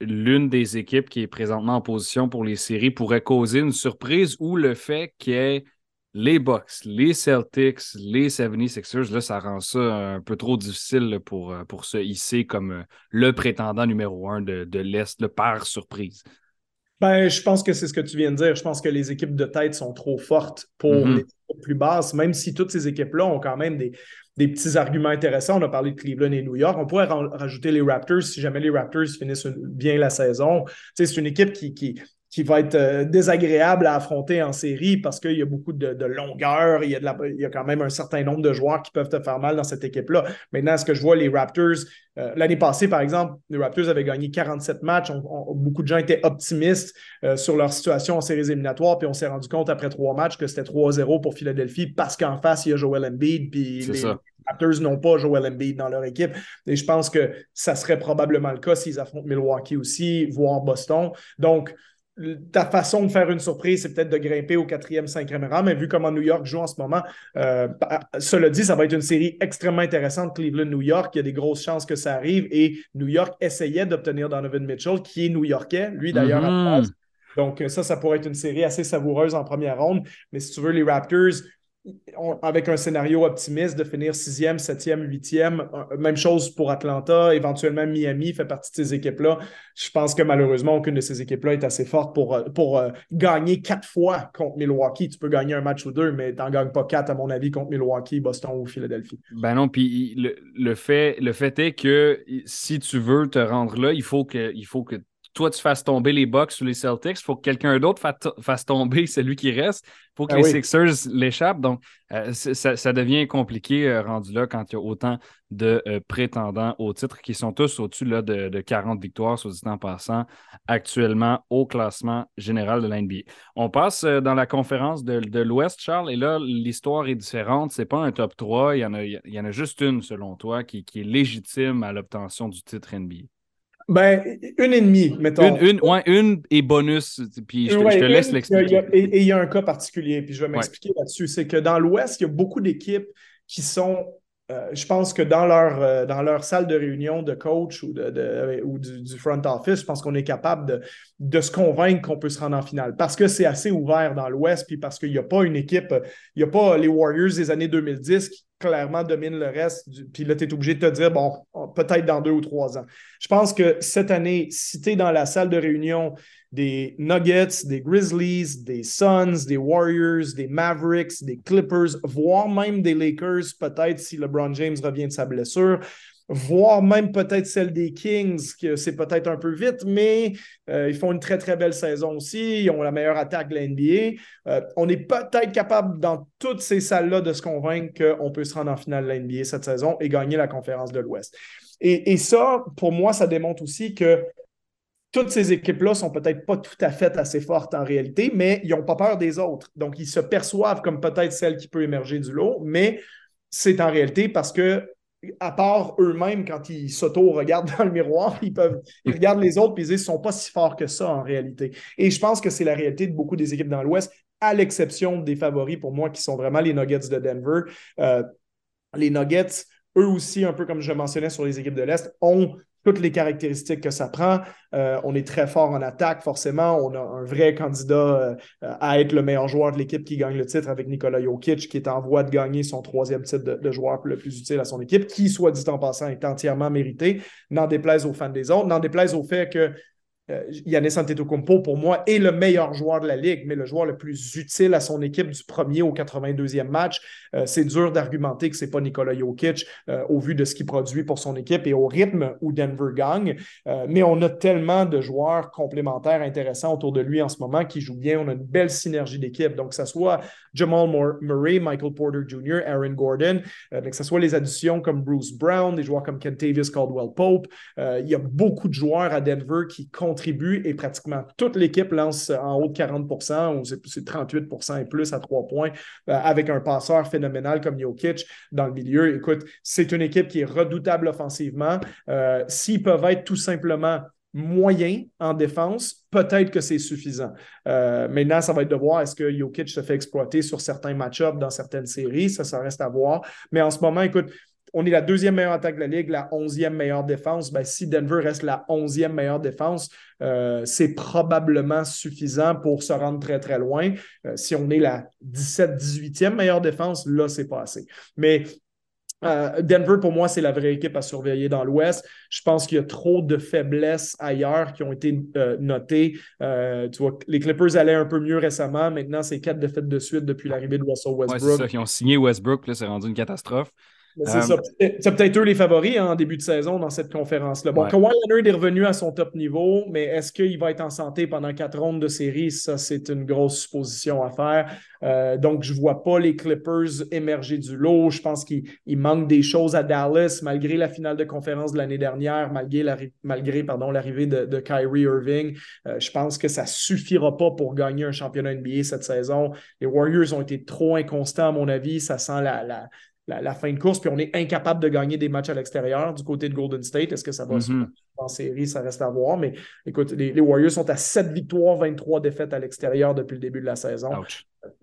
l'une des équipes qui est présentement en position pour les séries pourrait causer une surprise ou le fait qu'il y ait les Bucks, les Celtics, les 76ers, là, ça rend ça un peu trop difficile pour, euh, pour se hisser comme euh, le prétendant numéro un de, l'Est par surprise. Ben, je pense que c'est ce que tu viens de dire. Je pense que les équipes de tête sont trop fortes pour mm-hmm. les équipes plus basses, même si toutes ces équipes-là ont quand même des, des petits arguments intéressants. On a parlé de Cleveland et New York. On pourrait rajouter les Raptors si jamais les Raptors finissent bien la saison. c'est une équipe qui, qui, qui va être euh, désagréable à affronter en série parce qu'il y a beaucoup de, longueur, il y, a il y, a quand même un certain nombre de joueurs qui peuvent te faire mal dans cette équipe-là. Maintenant, ce que je vois, les Raptors, euh, l'année passée, par exemple, les Raptors avaient gagné 47 matchs. beaucoup de gens étaient optimistes euh, sur leur situation en séries éliminatoires, puis on s'est rendu compte après trois matchs que c'était 3-0 pour Philadelphie parce qu'en face, il y a Joel Embiid, puis les Raptors n'ont pas Joel Embiid dans leur équipe. Et je pense que ça serait probablement le cas s'ils affrontent Milwaukee aussi, voire Boston. Donc, ta façon de faire une surprise, c'est peut-être de grimper au quatrième, cinquième rang, mais vu comment New York joue en ce moment, euh, cela dit, ça va être une série extrêmement intéressante, Cleveland-New York. Il y a des grosses chances que ça arrive et New York essayait d'obtenir Donovan Mitchell, qui est new-yorkais, lui d'ailleurs mm-hmm. Donc, ça, ça pourrait être une série assez savoureuse en première ronde. Mais si tu veux, les Raptors, avec un scénario optimiste de finir sixième, septième, huitième. Même chose pour Atlanta, éventuellement Miami fait partie de ces équipes-là. Je pense que malheureusement, aucune de ces équipes-là est assez forte pour, euh, pour euh, gagner quatre fois contre Milwaukee. Tu peux gagner un match ou deux, mais tu n'en gagnes pas quatre, à mon avis, contre Milwaukee, Boston ou Philadelphie. Ben non, puis le, le, fait, le fait est que si tu veux te rendre là, il faut que, il faut que toi, tu fasses tomber les Bucks ou les Celtics. Il faut que quelqu'un d'autre fasse tomber celui qui reste. Il faut que ah les Sixers l'échappent. Donc, euh, ça, devient compliqué euh, rendu là quand il y a autant de euh, prétendants au titre qui sont tous au-dessus de, de, 40 victoires, soit dit en passant, actuellement au classement général de l'NBA. On passe dans la conférence de, l'Ouest, Charles, et là, l'histoire est différente. Ce n'est pas un top 3. Il y, en a, il y en a juste une, selon toi, qui, qui est légitime à l'obtention du titre NBA. Ben, une et demie, mettons. Une, une, une et bonus, puis je, te, laisse l'expliquer. Et il y a un cas particulier, puis je vais m'expliquer là-dessus. C'est que dans l'Ouest, il y a beaucoup d'équipes qui sont euh, je pense que dans leur, euh, dans leur salle de réunion de coach ou, de, ou du, front office, je pense qu'on est capable de, de se convaincre qu'on peut se rendre en finale parce que c'est assez ouvert dans l'Ouest, puis parce qu'il n'y a pas une équipe, il n'y a pas les Warriors des années 2010 qui clairement dominent le reste, puis là, tu es obligé de te dire, bon, peut-être dans deux ou trois ans. Je pense que cette année, si tu dans la salle de réunion des Nuggets, des Grizzlies, des Suns, des Warriors, des Mavericks, des Clippers, voire même des Lakers, peut-être si LeBron James revient de sa blessure, voire même peut-être celle des Kings, que c'est peut-être un peu vite, mais euh, ils font une très, très belle saison aussi. Ils ont la meilleure attaque de la NBA. Euh, on est peut-être capable, dans toutes ces salles-là, de se convaincre qu'on peut se rendre en finale de la NBA cette saison et gagner la conférence de l'Ouest. Et, et, ça, pour moi, ça démontre aussi que toutes ces équipes-là sont peut-être pas tout à fait assez fortes en réalité, mais ils n'ont pas peur des autres. Donc, ils se perçoivent comme peut-être celle qui peut émerger du lot, mais c'est en réalité parce que, à part eux-mêmes, quand ils s'auto-regardent dans le miroir, ils peuvent ils regardent les autres et ils ne sont pas si forts que ça en réalité. Et je pense que c'est la réalité de beaucoup des équipes dans l'Ouest, à l'exception des favoris pour moi qui sont vraiment les Nuggets de Denver. Euh, les Nuggets, eux aussi, un peu comme je mentionnais sur les équipes de l'Est, ont toutes les caractéristiques que ça prend. Euh, on est très fort en attaque, forcément. On a un vrai candidat euh, à être le meilleur joueur de l'équipe qui gagne le titre avec Nikola Jokic, qui est en voie de gagner son troisième titre de, joueur le plus utile à son équipe, qui, soit dit en passant, est entièrement mérité. N'en déplaise aux fans des autres, n'en déplaise au fait que Yannis Antetokounmpo, pour moi, est le meilleur joueur de la Ligue, mais le joueur le plus utile à son équipe du premier au 82e match. Euh, c'est dur d'argumenter que ce n'est pas Nikola Jokic euh, au vu de ce qu'il produit pour son équipe et au rythme où Denver gagne. mais on a tellement de joueurs complémentaires intéressants autour de lui en ce moment qui jouent bien. On a une belle synergie d'équipe. Donc, que ce soit Jamal Murray, Michael Porter Jr., Aaron Gordon, que ce soit les additions comme Bruce Brown, des joueurs comme Kentavious Caldwell Pope. il y a beaucoup de joueurs à Denver qui comptent contribue et pratiquement toute l'équipe lance en haut de 40 ou c'est 38% et plus à trois points euh, avec un passeur phénoménal comme Jokic dans le milieu. Écoute, c'est une équipe qui est redoutable offensivement. Euh, s'ils peuvent être tout simplement moyens en défense, peut-être que c'est suffisant. Euh, maintenant, ça va être de voir est-ce que Jokic se fait exploiter sur certains match-ups dans certaines séries. Ça, ça reste à voir. Mais en ce moment, écoute, on est la deuxième meilleure attaque de la Ligue, la onzième meilleure défense. Ben, si Denver reste la onzième meilleure défense, euh, c'est probablement suffisant pour se rendre très, très loin. Euh, si on est la 17-18e meilleure défense, là, c'est pas assez. Mais euh, Denver, pour moi, c'est la vraie équipe à surveiller dans l'Ouest. Je pense qu'il y a trop de faiblesses ailleurs qui ont été notées. tu vois, les Clippers allaient un peu mieux récemment. Maintenant, c'est quatre défaites de suite depuis l'arrivée de Russell Westbrook. Ouais, c'est ça, qui ont signé Westbrook. Là, c'est rendu une catastrophe. C'est peut-être eux les favoris hein, en début de saison dans cette conférence-là. Bon, Kawhi Leonard est revenu à son top niveau, mais est-ce qu'il va être en santé pendant quatre rondes de série? Ça, c'est une grosse supposition à faire. Euh, donc, je ne vois pas les Clippers émerger du lot. Je pense qu'il manque des choses à Dallas, malgré la finale de conférence de l'année dernière, malgré l'arrivée de, de, Kyrie Irving. Euh, je pense que ça ne suffira pas pour gagner un championnat NBA cette saison. Les Warriors ont été trop inconstants, à mon avis. Ça sent la, la la, fin de course, puis on est incapable de gagner des matchs à l'extérieur du côté de Golden State. Est-ce que ça va se mm-hmm. en série? Ça reste à voir. Mais écoute, les, Warriors sont à 7 victoires, 23 défaites à l'extérieur depuis le début de la saison.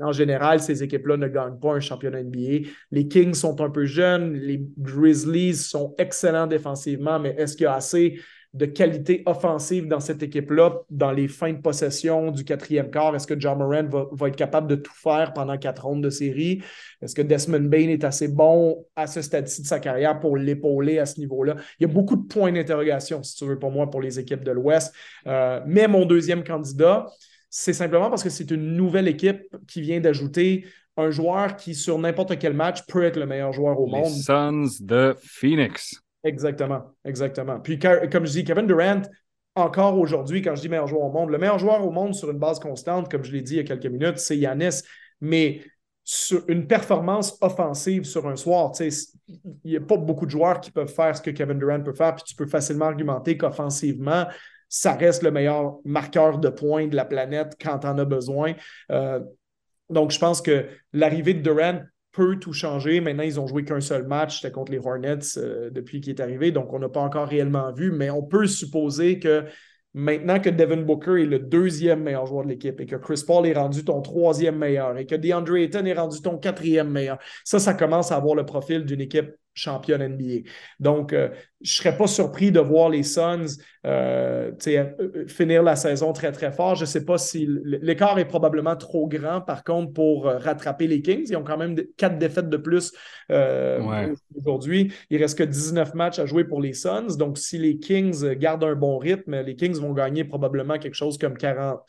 En général, ces équipes-là ne gagnent pas un championnat NBA. Les Kings sont un peu jeunes, les Grizzlies sont excellents défensivement, mais est-ce qu'il y a assez de qualité offensive dans cette équipe-là, dans les fins de possession du quatrième quart? Est-ce que John Moran va, être capable de tout faire pendant quatre rondes de série? Est-ce que Desmond Bain est assez bon à ce stade-ci de sa carrière pour l'épauler à ce niveau-là? Il y a beaucoup de points d'interrogation, si tu veux, pour moi, pour les équipes de l'Ouest. Euh, mais mon deuxième candidat, c'est simplement parce que c'est une nouvelle équipe qui vient d'ajouter un joueur qui, sur n'importe quel match, peut être le meilleur joueur au monde. Suns de Phoenix. Exactement, exactement. Puis, comme je dis, Kevin Durant, encore aujourd'hui, quand je dis meilleur joueur au monde, le meilleur joueur au monde sur une base constante, comme je l'ai dit il y a quelques minutes, c'est Yanis. Mais sur une performance offensive sur un soir, il n'y a pas beaucoup de joueurs qui peuvent faire ce que Kevin Durant peut faire, puis tu peux facilement argumenter qu'offensivement, ça reste le meilleur marqueur de points de la planète quand on a besoin. Euh, donc, je pense que l'arrivée de Durant peut tout changer. Maintenant, ils ont joué qu'un seul match, c'était contre les Hornets euh, depuis qu'il est arrivé, donc on n'a pas encore réellement vu, mais on peut supposer que maintenant que Devin Booker est le deuxième meilleur joueur de l'équipe et que Chris Paul est rendu ton troisième meilleur et que DeAndre Ayton est rendu ton quatrième meilleur, ça, ça commence à avoir le profil d'une équipe championne NBA. Donc, euh, je ne serais pas surpris de voir les Suns euh, euh, finir la saison très, très fort. Je ne sais pas si l'écart est probablement trop grand, par contre, pour rattraper les Kings. Ils ont quand même quatre défaites de plus aujourd'hui. Il reste que 19 matchs à jouer pour les Suns. Donc, si les Kings gardent un bon rythme, les Kings vont gagner probablement quelque chose comme 40,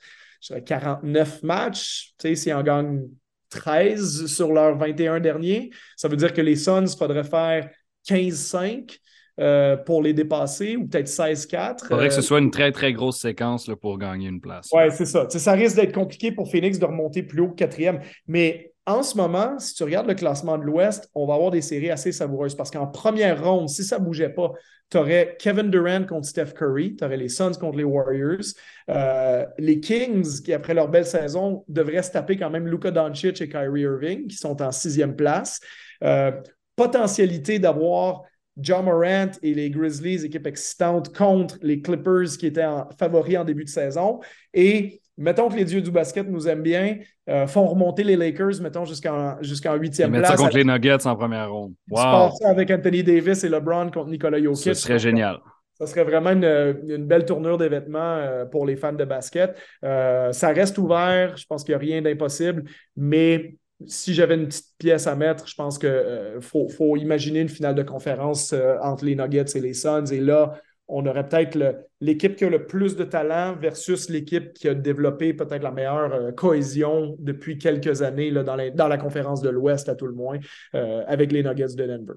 49 matchs. S'ils en gagnent 13 sur leurs 21 derniers. Ça veut dire que les Suns, il faudrait faire 15-5 euh, pour les dépasser ou peut-être 16-4. Il faudrait que ce euh, soit une très, très grosse séquence là, pour gagner une place. Oui, c'est ça. ça risque d'être compliqué pour Phoenix de remonter plus haut que quatrième. Mais en ce moment, si tu regardes le classement de l'Ouest, on va avoir des séries assez savoureuses parce qu'en première ronde, si ça ne bougeait pas, tu aurais Kevin Durant contre Steph Curry, tu aurais les Suns contre les Warriors. Euh, les Kings, qui après leur belle saison, devraient se taper quand même Luka Doncic et Kyrie Irving, qui sont en sixième place. Euh, potentialité d'avoir John Morant et les Grizzlies, équipe excitante, contre les Clippers qui étaient favoris en début de saison. Et mettons que les dieux du basket nous aiment bien, euh, font remonter les Lakers, mettons, jusqu'en huitième place. ça contre les Nuggets en première ronde. Wow. ça avec Anthony Davis et LeBron contre Nicolas Jokic. Ce serait génial. Ça serait vraiment une, belle tournure d'événements euh, pour les fans de basket. Euh, ça reste ouvert. Je pense qu'il n'y a rien d'impossible. Mais si j'avais une petite pièce à mettre, je pense qu'il faut, faut, imaginer une finale de conférence entre les Nuggets et les Suns. Et là, on aurait peut-être l'équipe qui a le plus de talent versus l'équipe qui a développé peut-être la meilleure euh, cohésion depuis quelques années dans, la, conférence de l'Ouest, à tout le moins, euh, avec les Nuggets de Denver.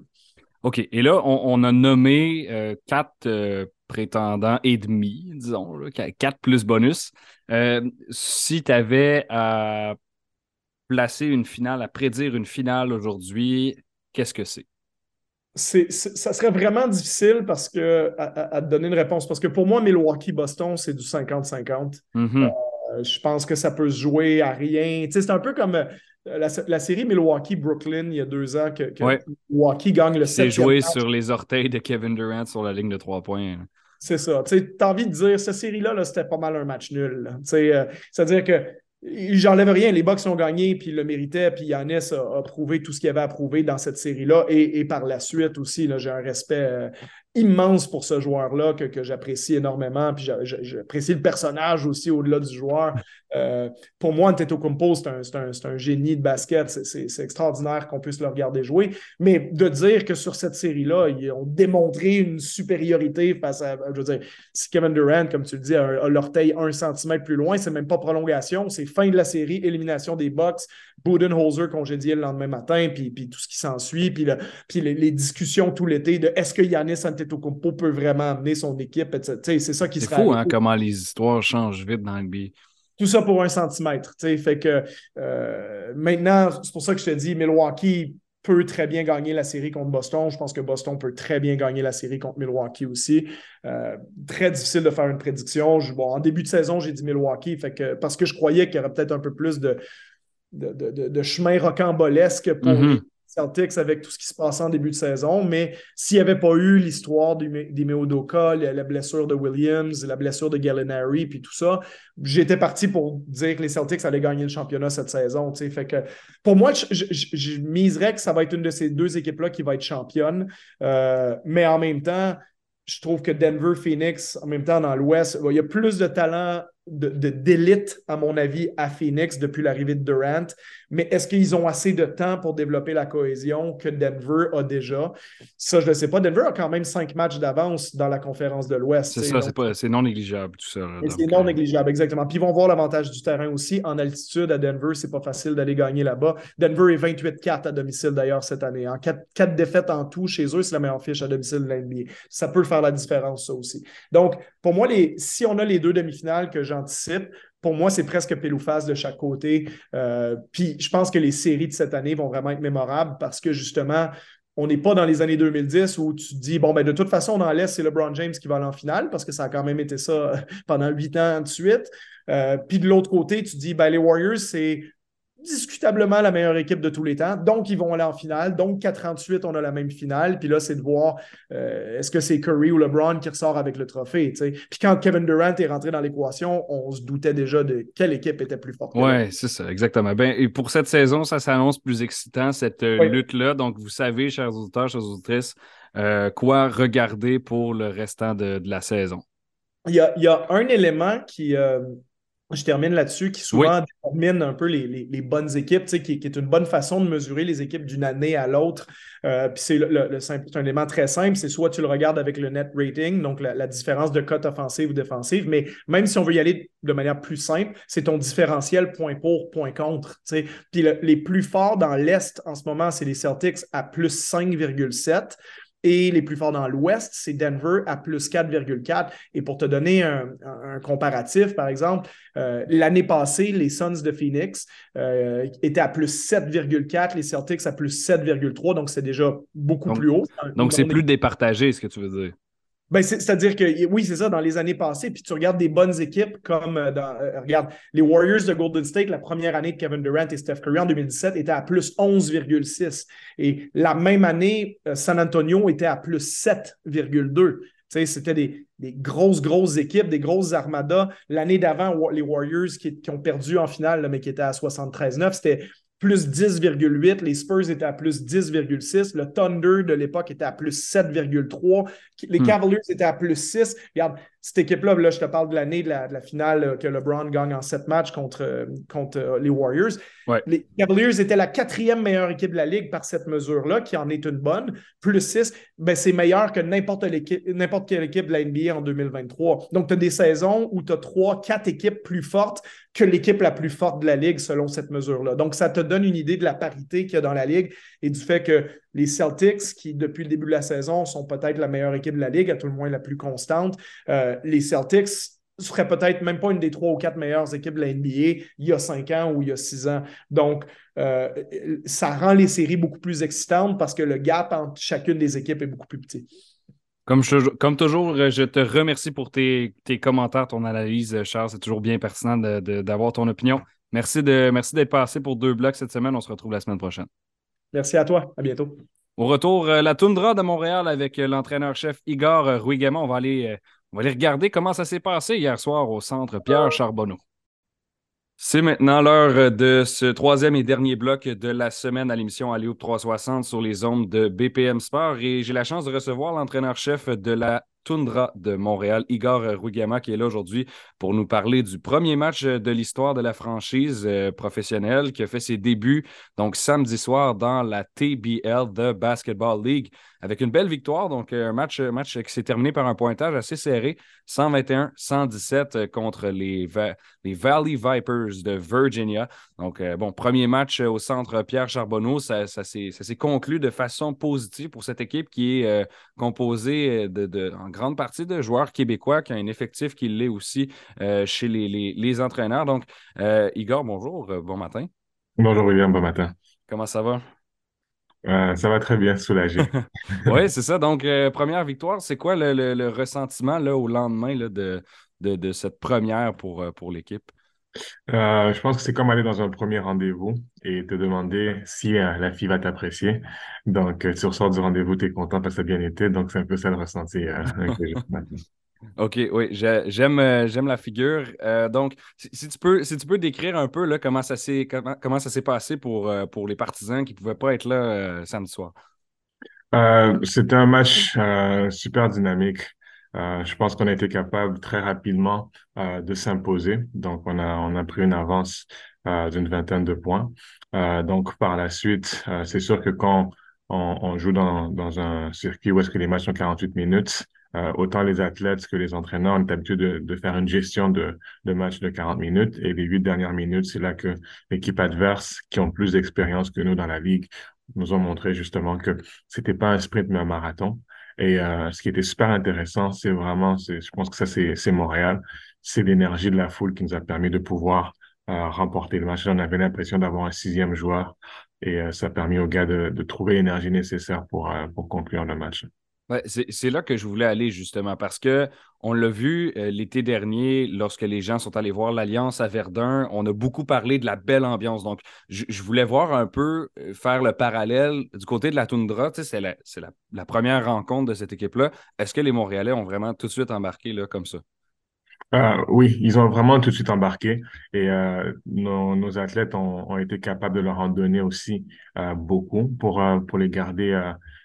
OK. Et là, on, a nommé euh, quatre prétendants et demi, disons, quatre plus bonus. si tu avais à placer une finale, à prédire une finale aujourd'hui, qu'est-ce que c'est? Ça serait vraiment difficile parce que, à, te donner une réponse. Parce que pour moi, Milwaukee-Boston, c'est du 50-50. Mm-hmm. Euh, je pense que ça peut se jouer à rien. c'est un peu comme euh, la, série Milwaukee-Brooklyn il y a deux ans que, Milwaukee gagne le C'est joué sur les orteils de Kevin Durant sur la ligne de trois points. C'est ça. Tu as envie de dire, cette série-là, -là, c'était pas mal un match nul. Euh, c'est-à-dire que J'enlève rien, les Bucks ont gagné, puis ils le méritaient, puis Yannis a, prouvé tout ce qu'il avait à prouver dans cette série-là, et, par la suite aussi, j'ai un respect euh, immense pour ce joueur-là que, j'apprécie énormément. Puis j'apprécie le personnage aussi au-delà du joueur. Euh, pour moi, Antetokounmpo, c'est un, un, génie de basket. C'est extraordinaire qu'on puisse le regarder jouer. Mais de dire que sur cette série-là, ils ont démontré une supériorité face à, je veux dire, si Kevin Durant, comme tu le dis, a, l'orteil un centimètre plus loin, c'est même pas prolongation, c'est fin de la série, élimination des Bucks, Budenholzer congédié le lendemain matin, puis, puis tout ce qui s'ensuit, puis, puis les, discussions tout l'été de est-ce que Yanis Antetokounmpo peut vraiment amener son équipe, C'est ça qui C'est fou, hein, comment les histoires changent vite dans le NBA. Tout ça pour un centimètre, Fait que euh, maintenant, c'est pour ça que je te dis, Milwaukee peut très bien gagner la série contre Boston. Je pense que Boston peut très bien gagner la série contre Milwaukee aussi. Euh, très difficile de faire une prédiction. bon, en début de saison, j'ai dit Milwaukee fait que, parce que je croyais qu'il y aurait peut-être un peu plus de, de, chemin rocambolesque pour mm-hmm. Celtics avec tout ce qui se passait en début de saison. Mais s'il n'y avait pas eu l'histoire d'Ime Odoka, la, blessure de Williams, la blessure de Gallinari, puis tout ça, j'étais parti pour dire que les Celtics allaient gagner le championnat cette saison. Fait que pour moi, je, miserais que ça va être une de ces deux équipes-là qui va être championne. Euh, mais en même temps, je trouve que Denver, Phoenix, en même temps dans l'Ouest, il y a plus de talent d'élite, à mon avis, à Phoenix depuis l'arrivée de Durant. Mais est-ce qu'ils ont assez de temps pour développer la cohésion que Denver a déjà? Ça, je ne sais pas. Denver a quand même cinq matchs d'avance dans la conférence de l'Ouest. C'est ça, c'est non négligeable tout ça. C'est non négligeable, exactement. Puis ils vont voir l'avantage du terrain aussi. En altitude, à Denver, c'est pas facile d'aller gagner là-bas. Denver est 28-4 à domicile d'ailleurs cette année. En quatre, quatre, défaites en tout chez eux, c'est la meilleure fiche à domicile de l'NBA. Ça peut faire la différence, ça aussi. Donc, pour moi, les, si on a les deux demi-finales que pour moi, c'est presque pile de chaque côté. Euh, puis je pense que les séries de cette année vont vraiment être mémorables parce que justement, on n'est pas dans les années 2010 où tu dis, bon, ben, de toute façon, dans l'Est, c'est LeBron James qui va aller en finale parce que ça a quand même été ça pendant huit ans de suite. Euh, puis de l'autre côté, tu dis, ben, les Warriors, c'est discutablement la meilleure équipe de tous les temps. Donc, ils vont aller en finale. Donc, 4-38, on a la même finale. Puis là, c'est de voir euh, est-ce que c'est Curry ou LeBron qui ressort avec le trophée. Puis quand Kevin Durant est rentré dans l'équation, on se doutait déjà de quelle équipe était plus forte. Oui, c'est ça, exactement. Ben, et pour cette saison, ça s'annonce plus excitant, cette euh, lutte-là. Donc, vous savez, chers auditeurs, chers auditrices, euh, quoi regarder pour le restant de, la saison? Il y, a, il y a, un élément qui, je termine là-dessus, qui souvent détermine un peu les, bonnes équipes, qui, qui, est une bonne façon de mesurer les équipes d'une année à l'autre. Euh, puis c'est le, un élément très simple, c'est soit tu le regardes avec le net rating, donc la, différence de cote offensive ou défensive, mais même si on veut y aller de manière plus simple, c'est ton différentiel point pour, point contre. Puis les plus forts dans l'Est en ce moment, c'est les Celtics à plus 5,7. Et les plus forts dans l'Ouest, c'est Denver à plus 4,4. Et pour te donner un, comparatif, par exemple, euh, l'année passée, les Suns de Phoenix euh, étaient à plus 7,4, les Celtics à plus 7,3. Donc, c'est déjà beaucoup plus haut. Donc, c'est plus départagé, ce que tu veux dire. Ben, c'est-à-dire que oui, c'est ça, dans les années passées, puis tu regardes des bonnes équipes comme, euh, dans, euh, regarde, les Warriors de Golden State, la première année de Kevin Durant et Steph Curry en 2017 était à plus 11,6. Et la même année, euh, San Antonio était à plus 7,2. C'était des, des, grosses, grosses équipes, des grosses armadas. L'année d'avant, les Warriors qui, qui, ont perdu en finale, mais qui étaient à 73-9, c'était plus 10,8. Les Spurs étaient à plus 10,6. Le Thunder de l'époque était à plus 7,3. Les hmm. Cavaliers étaient à plus 6. Regarde, cette équipe-là, là, je te parle de l'année de la, finale euh, que LeBron gagne en sept matchs contre, euh, contre euh, les Warriors. Les Cavaliers étaient la quatrième meilleure équipe de la Ligue par cette mesure-là, qui en est une bonne. Plus 6, ben, c'est meilleur que n'importe quelle équipe de la NBA en 2023. Donc, tu as des saisons où tu as trois, quatre équipes plus fortes que l'équipe la plus forte de la Ligue selon cette mesure-là. Donc, ça te donne une idée de la parité qu'il y a dans la Ligue et du fait que les Celtics, qui depuis le début de la saison sont peut-être la meilleure équipe de la Ligue, à tout le moins la plus constante, euh, les Celtics seraient peut-être même pas une des trois ou quatre meilleures équipes de la NBA il y a cinq ans ou il y a six ans. Donc, euh, ça rend les séries beaucoup plus excitantes parce que le gap entre chacune des équipes est beaucoup plus petit. Comme, toujours, je te remercie pour tes, commentaires, ton analyse, Charles. C'est toujours bien pertinent d'avoir ton opinion. Merci d'être merci passé pour deux blocs cette semaine. On se retrouve la semaine prochaine. Merci à toi. À bientôt. Au retour, euh, la toundra de Montréal avec euh, l'entraîneur-chef Igor euh, Ruigama. On va aller, on va aller regarder comment ça s'est passé hier soir au centre Pierre Charbonneau. C'est maintenant l'heure de ce troisième et dernier bloc de la semaine à l'émission Aléo 360 sur les ondes de BPM Sport et j'ai la chance de recevoir l'entraîneur-chef de la Tundra de Montréal, Igor Rugama, qui est là aujourd'hui pour nous parler du premier match de l'histoire de la franchise euh, professionnelle qui a fait ses débuts donc samedi soir dans la TBL de Basketball League avec une belle victoire. Donc, un match, match qui s'est terminé par un pointage assez serré, 121-117 euh, contre les, Valley Vipers de Virginia. Donc, euh, bon, premier match au centre Pierre Charbonneau, ça, s'est conclu de façon positive pour cette équipe qui est composée de, en grande partie de joueurs québécois, qui a un effectif qui l'est aussi euh, chez les, entraîneurs. Donc, euh, Igor, bonjour, euh, bon matin. Bonjour William, bon matin. Comment ça va? ça va très bien, soulagé. oui, c'est ça. Donc, première victoire, c'est quoi le, ressentiment là, au lendemain de, de, cette première pour, pour l'équipe? Euh, je pense que c'est comme aller dans un premier rendez-vous et te demander si euh, la fille va t'apprécier. Donc, euh, tu ressors du rendez-vous, tu es content parce que ça a bien été. Donc, c'est un peu ça le ressenti OK, oui, j'aime j'aime la figure. donc, si, tu peux si tu peux décrire un peu là, comment ça s'est comment, comment ça s'est passé pour, pour les partisans qui ne pouvaient pas être là samedi soir? C'était un match super dynamique. Je pense qu'on a été capable très rapidement de s'imposer. Donc, on a, on a pris une avance d'une vingtaine de points. donc, par la suite, c'est sûr que quand on, joue dans, dans un circuit où est-ce que les matchs sont 48 minutes, euh, autant les athlètes que les entraîneurs ont l'habitude de, de, faire une gestion de, de matchs de 40 minutes. Et les huit dernières minutes, c'est là que l'équipe adverse, qui ont plus d'expérience que nous dans la ligue, nous ont montré justement que c'était pas un sprint mais un marathon. Et euh, ce qui était super intéressant, c'est vraiment, je pense que ça c'est Montréal, c'est l'énergie de la foule qui nous a permis de pouvoir euh, remporter le match. On avait l'impression d'avoir un sixième joueur et ça a permis aux gars de, de trouver l'énergie nécessaire pour, pour conclure le match. Ouais, c'est là que je voulais aller justement parce que on l'a vu euh, l'été dernier lorsque les gens sont allés voir l'Alliance à Verdun. On a beaucoup parlé de la belle ambiance. Donc, je, voulais voir un peu euh, faire le parallèle du côté de la toundra. c'est la, la, première rencontre de cette équipe-là. Est-ce que les Montréalais ont vraiment tout de suite embarqué là, comme ça? Euh, oui, ils ont vraiment tout de suite embarqué et nos, nos, athlètes ont, ont, été capables de leur en donner aussi beaucoup pour, pour les garder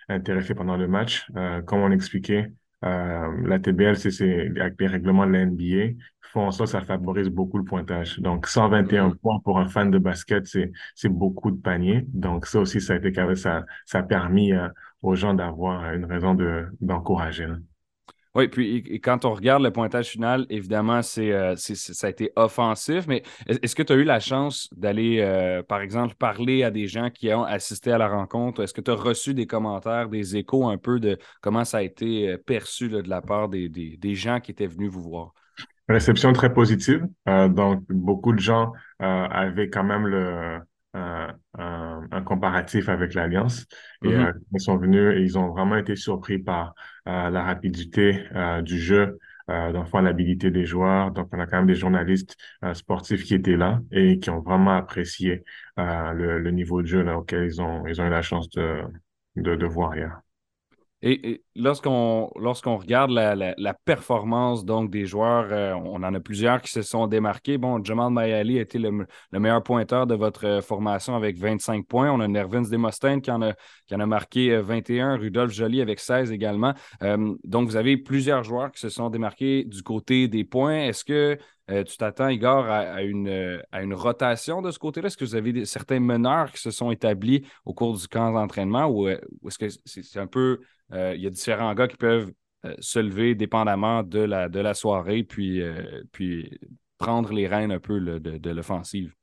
intéressés pendant le match. Euh, comme on expliquait, euh, la TBL, c'est avec les règlements de la NBA, font ça, ça favorise beaucoup le pointage. Donc, 121 mm-hmm. points pour un fan de basket, c'est beaucoup de paniers. Donc, ça aussi, ça a été ça, ça a permis euh, aux gens d'avoir une raison de d'encourager. Oui, puis quand on regarde le pointage final, évidemment, euh, c'est, ça a été offensif, mais est-ce que tu as eu la chance d'aller, euh, par exemple, parler à des gens qui ont assisté à la rencontre? Est-ce que tu as reçu des commentaires, des échos un peu de comment ça a été euh, perçu de la part des, gens qui étaient venus vous voir? Réception très positive. donc, beaucoup de gens avaient quand même le, un, comparatif avec l'Alliance. Et mm-hmm. euh, ils sont venus et ils ont vraiment été surpris par euh, la rapidité euh, du jeu, euh, l'habilité des joueurs. Donc, on a quand même des journalistes sportifs qui étaient là et qui ont vraiment apprécié le, le, niveau de jeu là, auquel ils ont, ils ont eu la chance de, de, de voir hier. Et, lorsqu'on regarde la, performance donc des joueurs, euh, on en a plusieurs qui se sont démarqués. Bon, Jamal Mayali a été le, meilleur pointeur de votre euh, formation avec 25 points. On a Nervins Demosthenes qui en a, qui en a marqué 21, euh, Rudolph Joly avec 16 également. donc, vous avez plusieurs joueurs qui se sont démarqués du côté des points. Est-ce que tu t'attends, Igor, à, une, à une rotation de ce côté-là? Est-ce que vous avez certains meneurs qui se sont établis au cours du camp d'entraînement ou, est-ce que c'est un peu il y a différents gars qui peuvent euh, se lever dépendamment de la, de la soirée, puis, euh, puis prendre les rênes un peu de, de l'offensive.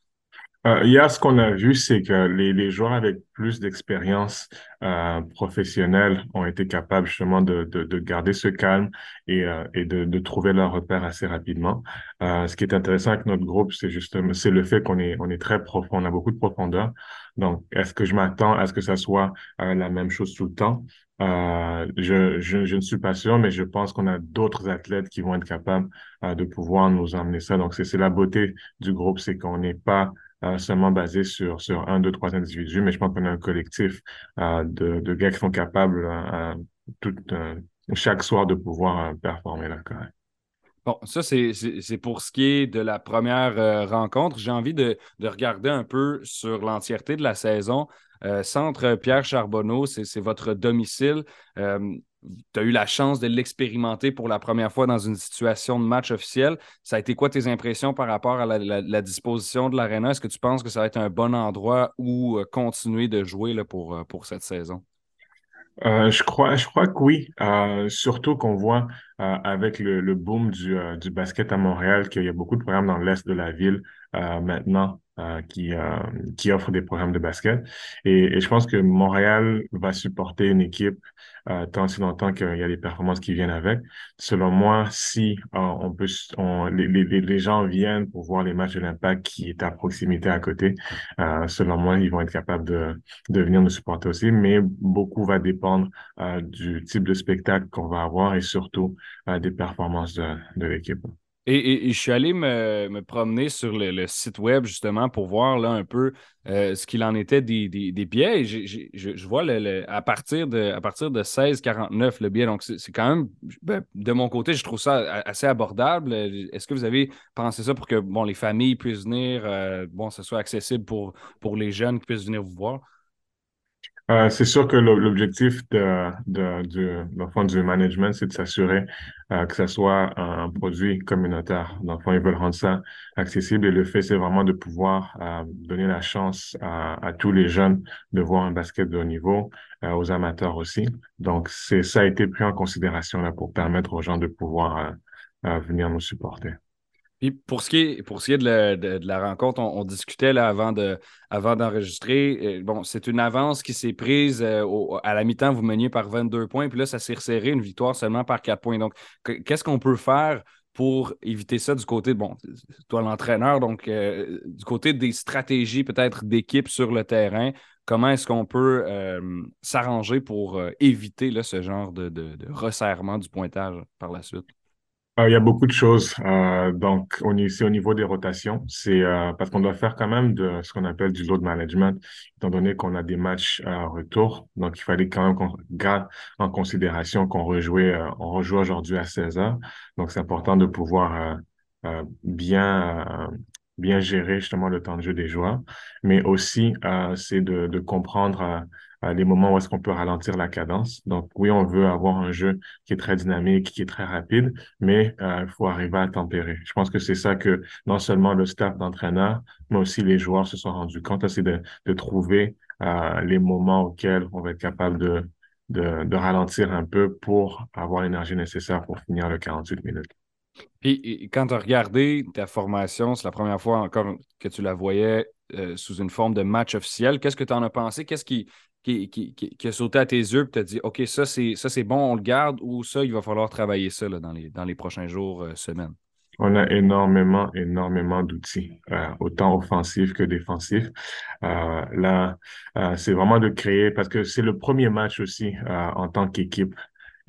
Euh, hier, ce qu'on a vu, c'est que les, les, joueurs avec plus d'expérience euh, professionnelle ont été capables justement de, de, de garder ce calme et, euh, et de, de, trouver leur repère assez rapidement. Euh, ce qui est intéressant avec notre groupe, c'est justement c'est le fait qu'on est on est très profond, on a beaucoup de profondeur. Donc, est-ce que je m'attends à ce que ça soit euh, la même chose tout le temps? Euh, je, ne suis pas sûr, mais je pense qu'on a d'autres athlètes qui vont être capables de pouvoir nous emmener ça. Donc, c'est la beauté du groupe, c'est qu'on n'est pas euh, seulement basé sur, un, deux, trois individus, mais je pense qu'on a un collectif euh, de, gars qui sont capables euh, chaque soir de pouvoir performer là, quand même. Bon, ça, c'est pour ce qui est de la première rencontre. J'ai envie de, regarder un peu sur l'entièreté de la saison. Centre Pierre Charbonneau, c'est votre domicile tu as eu la chance de l'expérimenter pour la première fois dans une situation de match officiel. Ça a été quoi tes impressions par rapport à la, disposition de l'aréna? Est-ce que tu penses que ça va être un bon endroit où euh, continuer de jouer là, pour, euh, pour cette saison? Euh, je crois, je crois que oui. surtout qu'on voit avec le, le boom du, du, basket à Montréal qu'il y a beaucoup de programmes dans l'est de la ville maintenant euh, qui, euh, qui offre des programmes de basket. Et, et, je pense que Montréal va supporter une équipe euh, tant si longtemps qu'il y a des performances qui viennent avec. Selon moi, si on peut, on, les, les, les, gens viennent pour voir les matchs de l'Impact qui est à proximité à côté, selon moi, ils vont être capables de, de venir nous supporter aussi. Mais beaucoup va dépendre du type de spectacle qu'on va avoir et surtout des performances de, de l'équipe. Et, je suis allé me, promener sur le, site web justement pour voir là un peu euh, ce qu'il en était des, des, billets. je, vois à, partir de, à partir de 16,49 le billet. Donc, c'est quand même, ben, de mon côté, je trouve ça assez abordable. Est-ce que vous avez pensé ça pour que bon, les familles puissent venir, euh, bon, ce soit accessible pour, pour les jeunes qui puissent venir vous voir? Euh, c'est sûr que l'objectif de, de, du, du management, c'est de s'assurer euh, que ce soit un produit communautaire. Dans le fond, ils veulent rendre ça accessible et le fait, c'est vraiment de pouvoir euh, donner la chance à, à, tous les jeunes de voir un basket de haut niveau, aux amateurs aussi. Donc, c'est ça a été pris en considération là pour permettre aux gens de pouvoir venir nous supporter. Puis pour ce qui est, pour ce qui est de, la, rencontre, on, discutait là avant, de, avant d'enregistrer. Euh, bon, c'est une avance qui s'est prise euh, à la mi-temps, vous meniez par 22 points, puis là, ça s'est resserré, une victoire seulement par 4 points. Donc, qu'est-ce qu'on peut faire pour éviter ça du côté, bon, toi l'entraîneur, donc euh, du côté des stratégies peut-être d'équipe sur le terrain, comment est-ce qu'on peut s'arranger pour éviter là, ce genre de, de resserrement du pointage par la suite? Euh, il y a beaucoup de choses. Euh, donc, on est ici au niveau des rotations. C'est euh, parce qu'on doit faire quand même de ce qu'on appelle du load management, étant donné qu'on a des matchs à retour. Donc, il fallait quand même qu'on garde en considération qu'on rejouait, on rejoue aujourd'hui à 16 heures. Donc, c'est important de pouvoir bien bien gérer justement le temps de jeu des joueurs, mais aussi c'est de comprendre les moments où est-ce qu'on peut ralentir la cadence. Donc oui, on veut avoir un jeu qui est très dynamique, qui est très rapide, mais euh, il faut arriver à tempérer. Je pense que c'est ça que non seulement le staff d'entraîneur, mais aussi les joueurs se sont rendus compte, c'est de, de, trouver euh, les moments auxquels on va être capable de, de, de ralentir un peu pour avoir l'énergie nécessaire pour finir le 48 minutes. Puis quand tu as regardé ta formation, c'est la première fois encore que tu la voyais euh, sous une forme de match officiel. Qu'est-ce que tu en as pensé? Qu'est-ce qui, qui, qui, a sauté à tes yeux et t'a dit OK, ça c'est, bon, on le garde ou ça, il va falloir travailler ça dans, les, dans les prochains jours, euh, semaines? On a énormément, énormément d'outils, euh, autant offensifs que défensifs. là, c'est vraiment de créer, parce que c'est le premier match aussi en tant qu'équipe.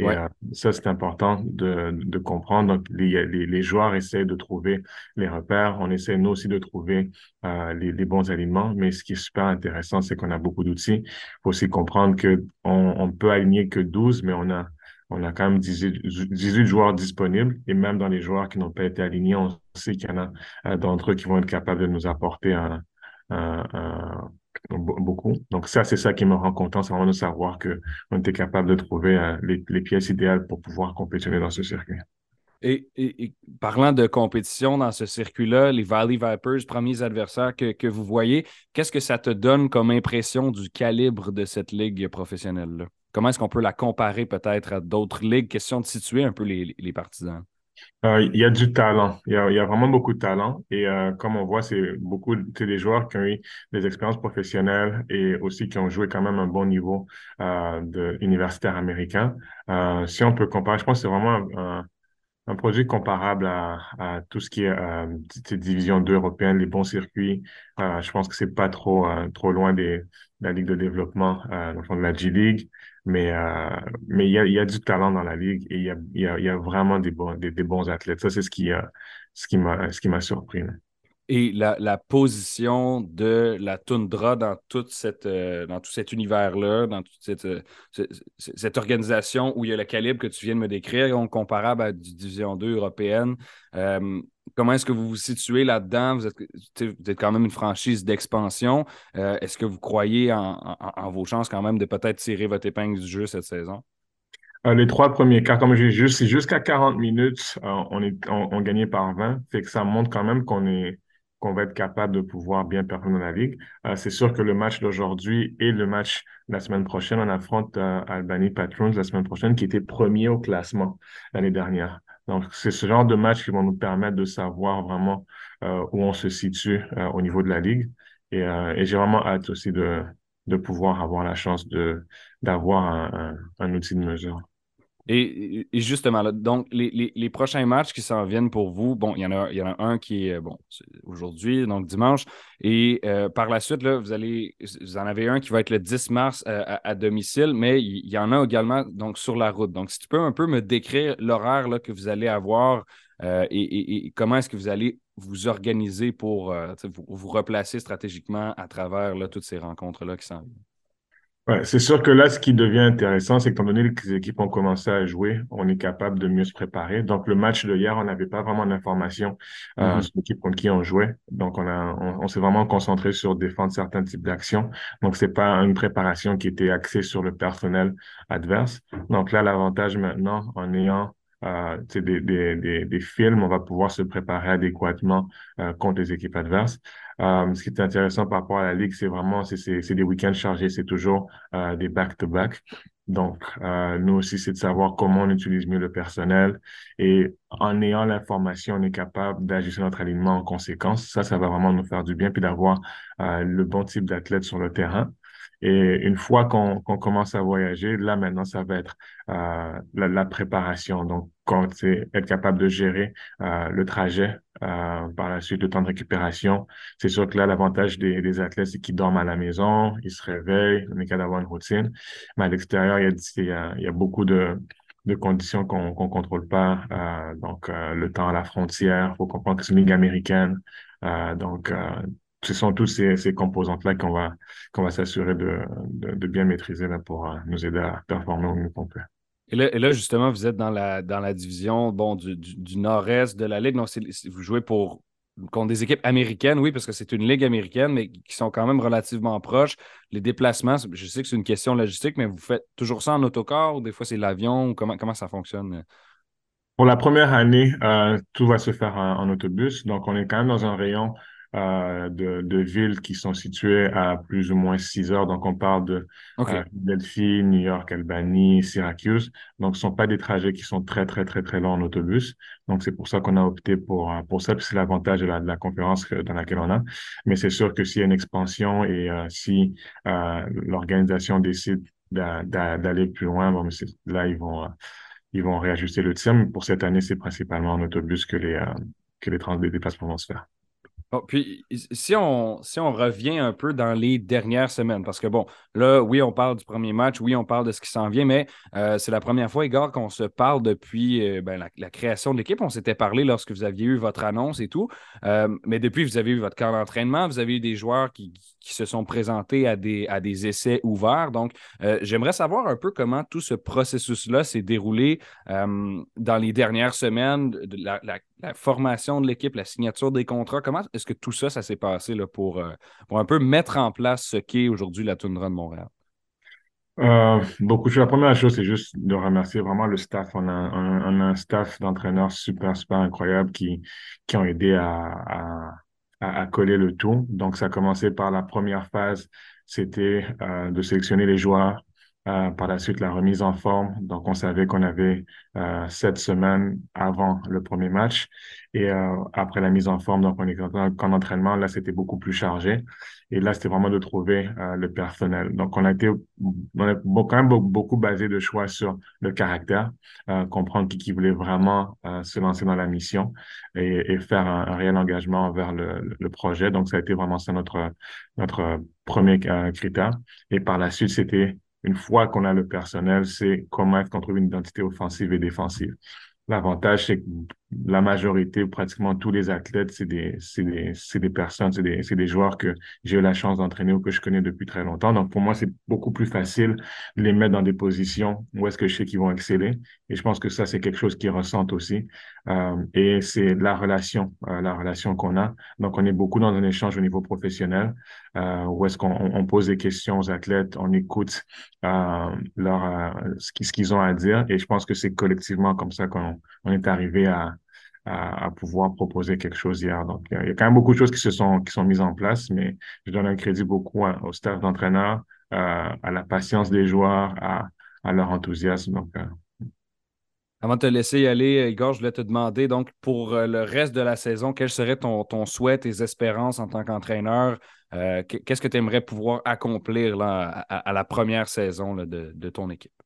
Et euh, ça, c'est important de, de, comprendre. Donc, les, les, les, joueurs essaient de trouver les repères. On essaie, nous aussi, de trouver euh, les, les, bons alignements. Mais ce qui est super intéressant, c'est qu'on a beaucoup d'outils. Il faut aussi comprendre qu'on on peut aligner que 12, mais on a, on a quand même 18, 18 joueurs disponibles. Et même dans les joueurs qui n'ont pas été alignés, on sait qu'il y en a euh, d'entre eux qui vont être capables de nous apporter un, un, un beaucoup. Donc ça, c'est ça qui me rend content, c'est vraiment de savoir qu'on était capable de trouver euh, les, pièces idéales pour pouvoir compétitionner dans ce circuit. Et, parlant de compétition dans ce circuit-là, les Valley Vipers, premiers adversaires que, que vous voyez, qu'est-ce que ça te donne comme impression du calibre de cette ligue professionnelle-là? Comment est-ce qu'on peut la comparer peut-être à d'autres ligues? Question de situer un peu les, les partisans. Euh, il y a du talent. Il y a, vraiment beaucoup de talent. Et euh, comme on voit, c'est beaucoup des joueurs qui ont eu des expériences professionnelles et aussi qui ont joué quand même un bon niveau euh, de universitaire américain. Si on peut comparer, je pense que c'est vraiment un, un produit comparable à, tout ce qui est euh, division 2 européenne, les bons circuits. Je pense que c'est pas trop trop loin des, de la Ligue de développement, euh, dans le de la G-League. Mais euh, mais il y a, du talent dans la ligue et il y a, y a, vraiment des bons des, bons athlètes. Ça c'est ce qui m'a ce qui m'a surpris et la, position de la toundra dans, toute cette, euh, dans tout cet univers-là, dans toute cette, euh, cette, organisation où il y a le calibre que tu viens de me décrire, comparable à la Division 2 européenne. Euh, comment est-ce que vous vous situez là-dedans? Vous êtes, quand même une franchise d'expansion. est-ce que vous croyez en, vos chances quand même de peut-être tirer votre épingle du jeu cette saison? les trois premiers cas, comme j'ai juste, jusqu'à 40 minutes, on est on, gagnait par 20. Fait que ça montre quand même qu'on est qu'on va être capable de pouvoir bien performer dans la ligue. Euh, c'est sûr que le match d'aujourd'hui et le match la semaine prochaine, on affronte euh, Albany Patrons la semaine prochaine, qui était premier au classement l'année dernière. Donc, c'est ce genre de match qui vont nous permettre de savoir vraiment euh, où on se situe euh, au niveau de la ligue. Et, euh, j'ai vraiment hâte aussi de, pouvoir avoir la chance de d'avoir un outil de mesure. Et, justement, donc, les, prochains matchs qui s'en viennent pour vous, bon, il y en a, un qui est, bon, aujourd'hui, donc dimanche, et euh, par la suite, là, vous allez, vous en avez un qui va être le 10 mars euh, à, domicile, mais il, y en a également, donc, sur la route. Donc, si tu peux un peu me décrire l'horaire, que vous allez avoir euh, et, comment est-ce que vous allez vous organiser pour vous, vous, replacer stratégiquement à travers, là, toutes ces rencontres-là qui s'en viennent? Ouais, c'est sûr que là, ce qui devient intéressant, c'est qu'étant donné que les équipes ont commencé à jouer, on est capable de mieux se préparer. Donc, le match de hier, on n'avait pas vraiment d'informations euh, Mhm. sur l'équipe contre qui on jouait. Donc, on a, on, on s'est vraiment concentré sur défendre certains types d'actions. Donc, c'est pas une préparation qui était axée sur le personnel adverse. Donc là, l'avantage maintenant, en ayant euh, tu sais, des, des, des, des films, on va pouvoir se préparer adéquatement euh, contre les équipes adverses. Euh, ce qui est intéressant par rapport à la Ligue, c'est vraiment, c'est des week-ends chargés, c'est toujours euh, des back-to-back. Donc, euh, nous aussi, c'est de savoir comment on utilise mieux le personnel. Et en ayant l'information, on est capable d'ajuster notre alignement en conséquence. Ça, ça va vraiment nous faire du bien, puis d'avoir le bon type d'athlète sur le terrain. Et une fois qu'on qu'on commence à voyager, là maintenant, ça va être euh, la, la préparation. Donc, quand c'est être capable de gérer euh, le trajet, euh, par la suite, le temps de récupération. C'est sûr que là, l'avantage des, des athlètes, c'est qu'ils dorment à la maison, ils se réveillent, on est capable d'avoir une routine. Mais à l'extérieur, il il y a, il y a beaucoup de, de conditions qu'on qu'on contrôle pas. Euh, donc, euh, le temps à la frontière, faut comprendre que c'est une ligue américaine. Euh, donc, euh, ce sont toutes ces, ces composantes-là qu'on va, qu'on va s'assurer de, de, de bien maîtriser là, pour euh, nous aider à performer au mieux qu'on peut. Et là, et là, justement, vous êtes dans la, dans la division bon, du, du- du nord-est de la Ligue. Donc, vous jouez pour, contre des équipes américaines, oui, parce que c'est une Ligue américaine, mais qui sont quand même relativement proches. Les déplacements, je sais que c'est une question logistique, mais vous faites toujours ça en autocar ou des fois c'est l'avion ou comment, comment ça fonctionne? Pour la première année, euh, tout va se faire en, en autobus. Donc, on est quand même dans un rayon de, de villes qui sont situées à plus ou moins six heures. Donc, on parle de OK. euh, Philadelphie, New York, Albany, Syracuse. Donc, ce sont pas des trajets qui sont très, très, très, très longs en autobus. Donc, c'est pour ça qu'on a opté pour, euh, pour ça. Puis c'est l'avantage de la, de la conférence que- dans laquelle on a. Mais c'est sûr que s'il y a une expansion et euh, si euh, l'organisation décide d'a- d'a- d'aller plus loin, bon, là, ils vont... euh, ils vont réajuster le tir, mais pour cette année, c'est principalement en autobus que les, euh, que les, trans les déplacements vont se faire. Bon, puis si on, si on revient un peu dans les dernières semaines, parce que bon, là, oui, on parle du premier match, oui, on parle de ce qui s'en vient, mais euh, c'est la première fois, Igor, qu'on se parle depuis euh, ben, la, création de l'équipe. On s'était parlé lorsque vous aviez eu votre annonce et tout, Euh, mais depuis, vous avez eu votre camp d'entraînement, vous avez eu des joueurs qui, qui se sont présentés à des, à des essais ouverts. Donc, j'aimerais savoir un peu comment tout ce processus-là s'est déroulé dans les dernières semaines, la, la- la formation de l'équipe, la signature des contrats. Comment est-ce que tout ça, ça s'est passé pour, euh, pour un peu mettre en place ce qu'est aujourd'hui la Toundra de Montréal? Euh, beaucoup. La première chose, c'est juste de remercier vraiment le staff. On a, un, staff d'entraîneurs super, super incroyable qui, qui ont aidé à, à coller le tout. Donc, ça a commencé par la première phase, c'était euh, de sélectionner les joueurs. Euh, par la suite, la remise en forme. Donc, on savait qu'on avait euh, sept semaines avant le premier match. Et euh, après la mise en forme, donc on est en camp d'entraînement, là, c'était beaucoup plus chargé. Et là, c'était vraiment de trouver le personnel. Donc, on a été on a quand même beau- beaucoup basé de choix sur le caractère, comprendre qui, voulait vraiment se lancer dans la mission et, faire un, réel engagement envers le, le- projet. Donc, ça a été vraiment ça notre, notre premier critère. Et par la suite, c'était une fois qu'on a le personnel, c'est comment est-ce une identité offensive et défensive. L'avantage, c'est que la majorité, pratiquement tous les athlètes, c'est des, des, des personnes, c'est des, des joueurs que j'ai eu la chance d'entraîner ou que je connais depuis très longtemps. Donc, pour moi, c'est beaucoup plus facile de les mettre dans des positions où est-ce que je sais qu'ils vont exceller. Et je pense que ça, c'est quelque chose qu'ils ressentent aussi. Euh, et c'est la relation, euh, la relation qu'on a. Donc, on est beaucoup dans un échange au niveau professionnel, euh, où est-ce qu'on on pose des questions aux athlètes, on écoute euh, leur, euh, ce qu'ils ont à dire. Et je pense que c'est collectivement comme ça qu'on on est arrivé à, à, pouvoir proposer quelque chose hier. Donc, il y a quand même beaucoup de choses qui se sont, qui sont mises en place, mais je donne un crédit beaucoup au staff d'entraîneurs, euh, à la patience des joueurs, à, leur enthousiasme. Donc, euh, Avant de te laisser y aller, Igor, je voulais te demander, donc, pour euh, le reste de la saison, quel serait ton, ton souhait, tes espérances en tant qu'entraîneur? Euh, qu- Qu'est-ce que tu aimerais pouvoir accomplir là, à, la première saison de, de ton équipe?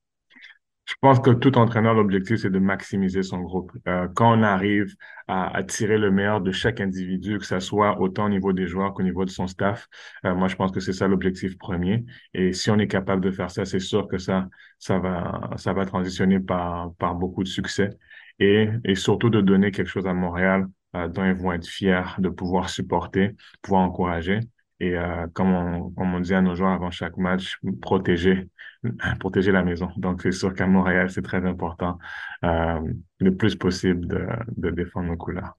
Je pense que tout entraîneur, l'objectif, c'est de maximiser son groupe. Euh, quand on arrive à, à tirer le meilleur de chaque individu, que ça soit autant au niveau des joueurs qu'au niveau de son staff, euh, moi, je pense que c'est ça l'objectif premier. Et si on est capable de faire ça, c'est sûr que ça, ça va, ça va transitionner par, par beaucoup de succès. Et, et surtout de donner quelque chose à Montréal euh, dont ils vont être fiers de pouvoir supporter, pouvoir encourager. Et comme, on, on dit à nos joueurs avant chaque match, protéger, protéger la maison. Donc, c'est sûr qu'à Montréal, c'est très important le plus possible de, de défendre nos couleurs.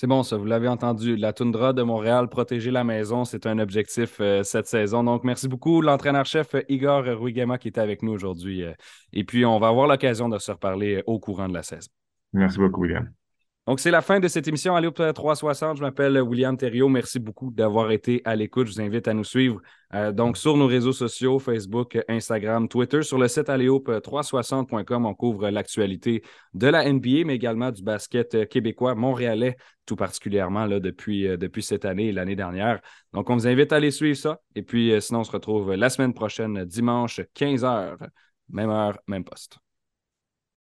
C'est bon, ça, vous l'avez entendu. La toundra de Montréal, protéger la maison, c'est un objectif euh, cette saison. Donc, merci beaucoup, l'entraîneur-chef Igor Ruigema qui était avec nous aujourd'hui. Euh, et puis, on va avoir l'occasion de se reparler au courant de la saison. Merci beaucoup, William. Donc, c'est la fin de cette émission Allez 360. Je m'appelle William Thériault. Merci beaucoup d'avoir été à l'écoute. Je vous invite à nous suivre euh, donc sur nos réseaux sociaux, Facebook, Instagram, Twitter. Sur le site alléop360.com, on couvre l'actualité de la NBA, mais également du basket québécois, montréalais, tout particulièrement là, depuis, euh, depuis cette année et l'année dernière. Donc, on vous invite à aller suivre ça. Et puis, euh, sinon, on se retrouve la semaine prochaine, dimanche, 15h, même heure, même poste.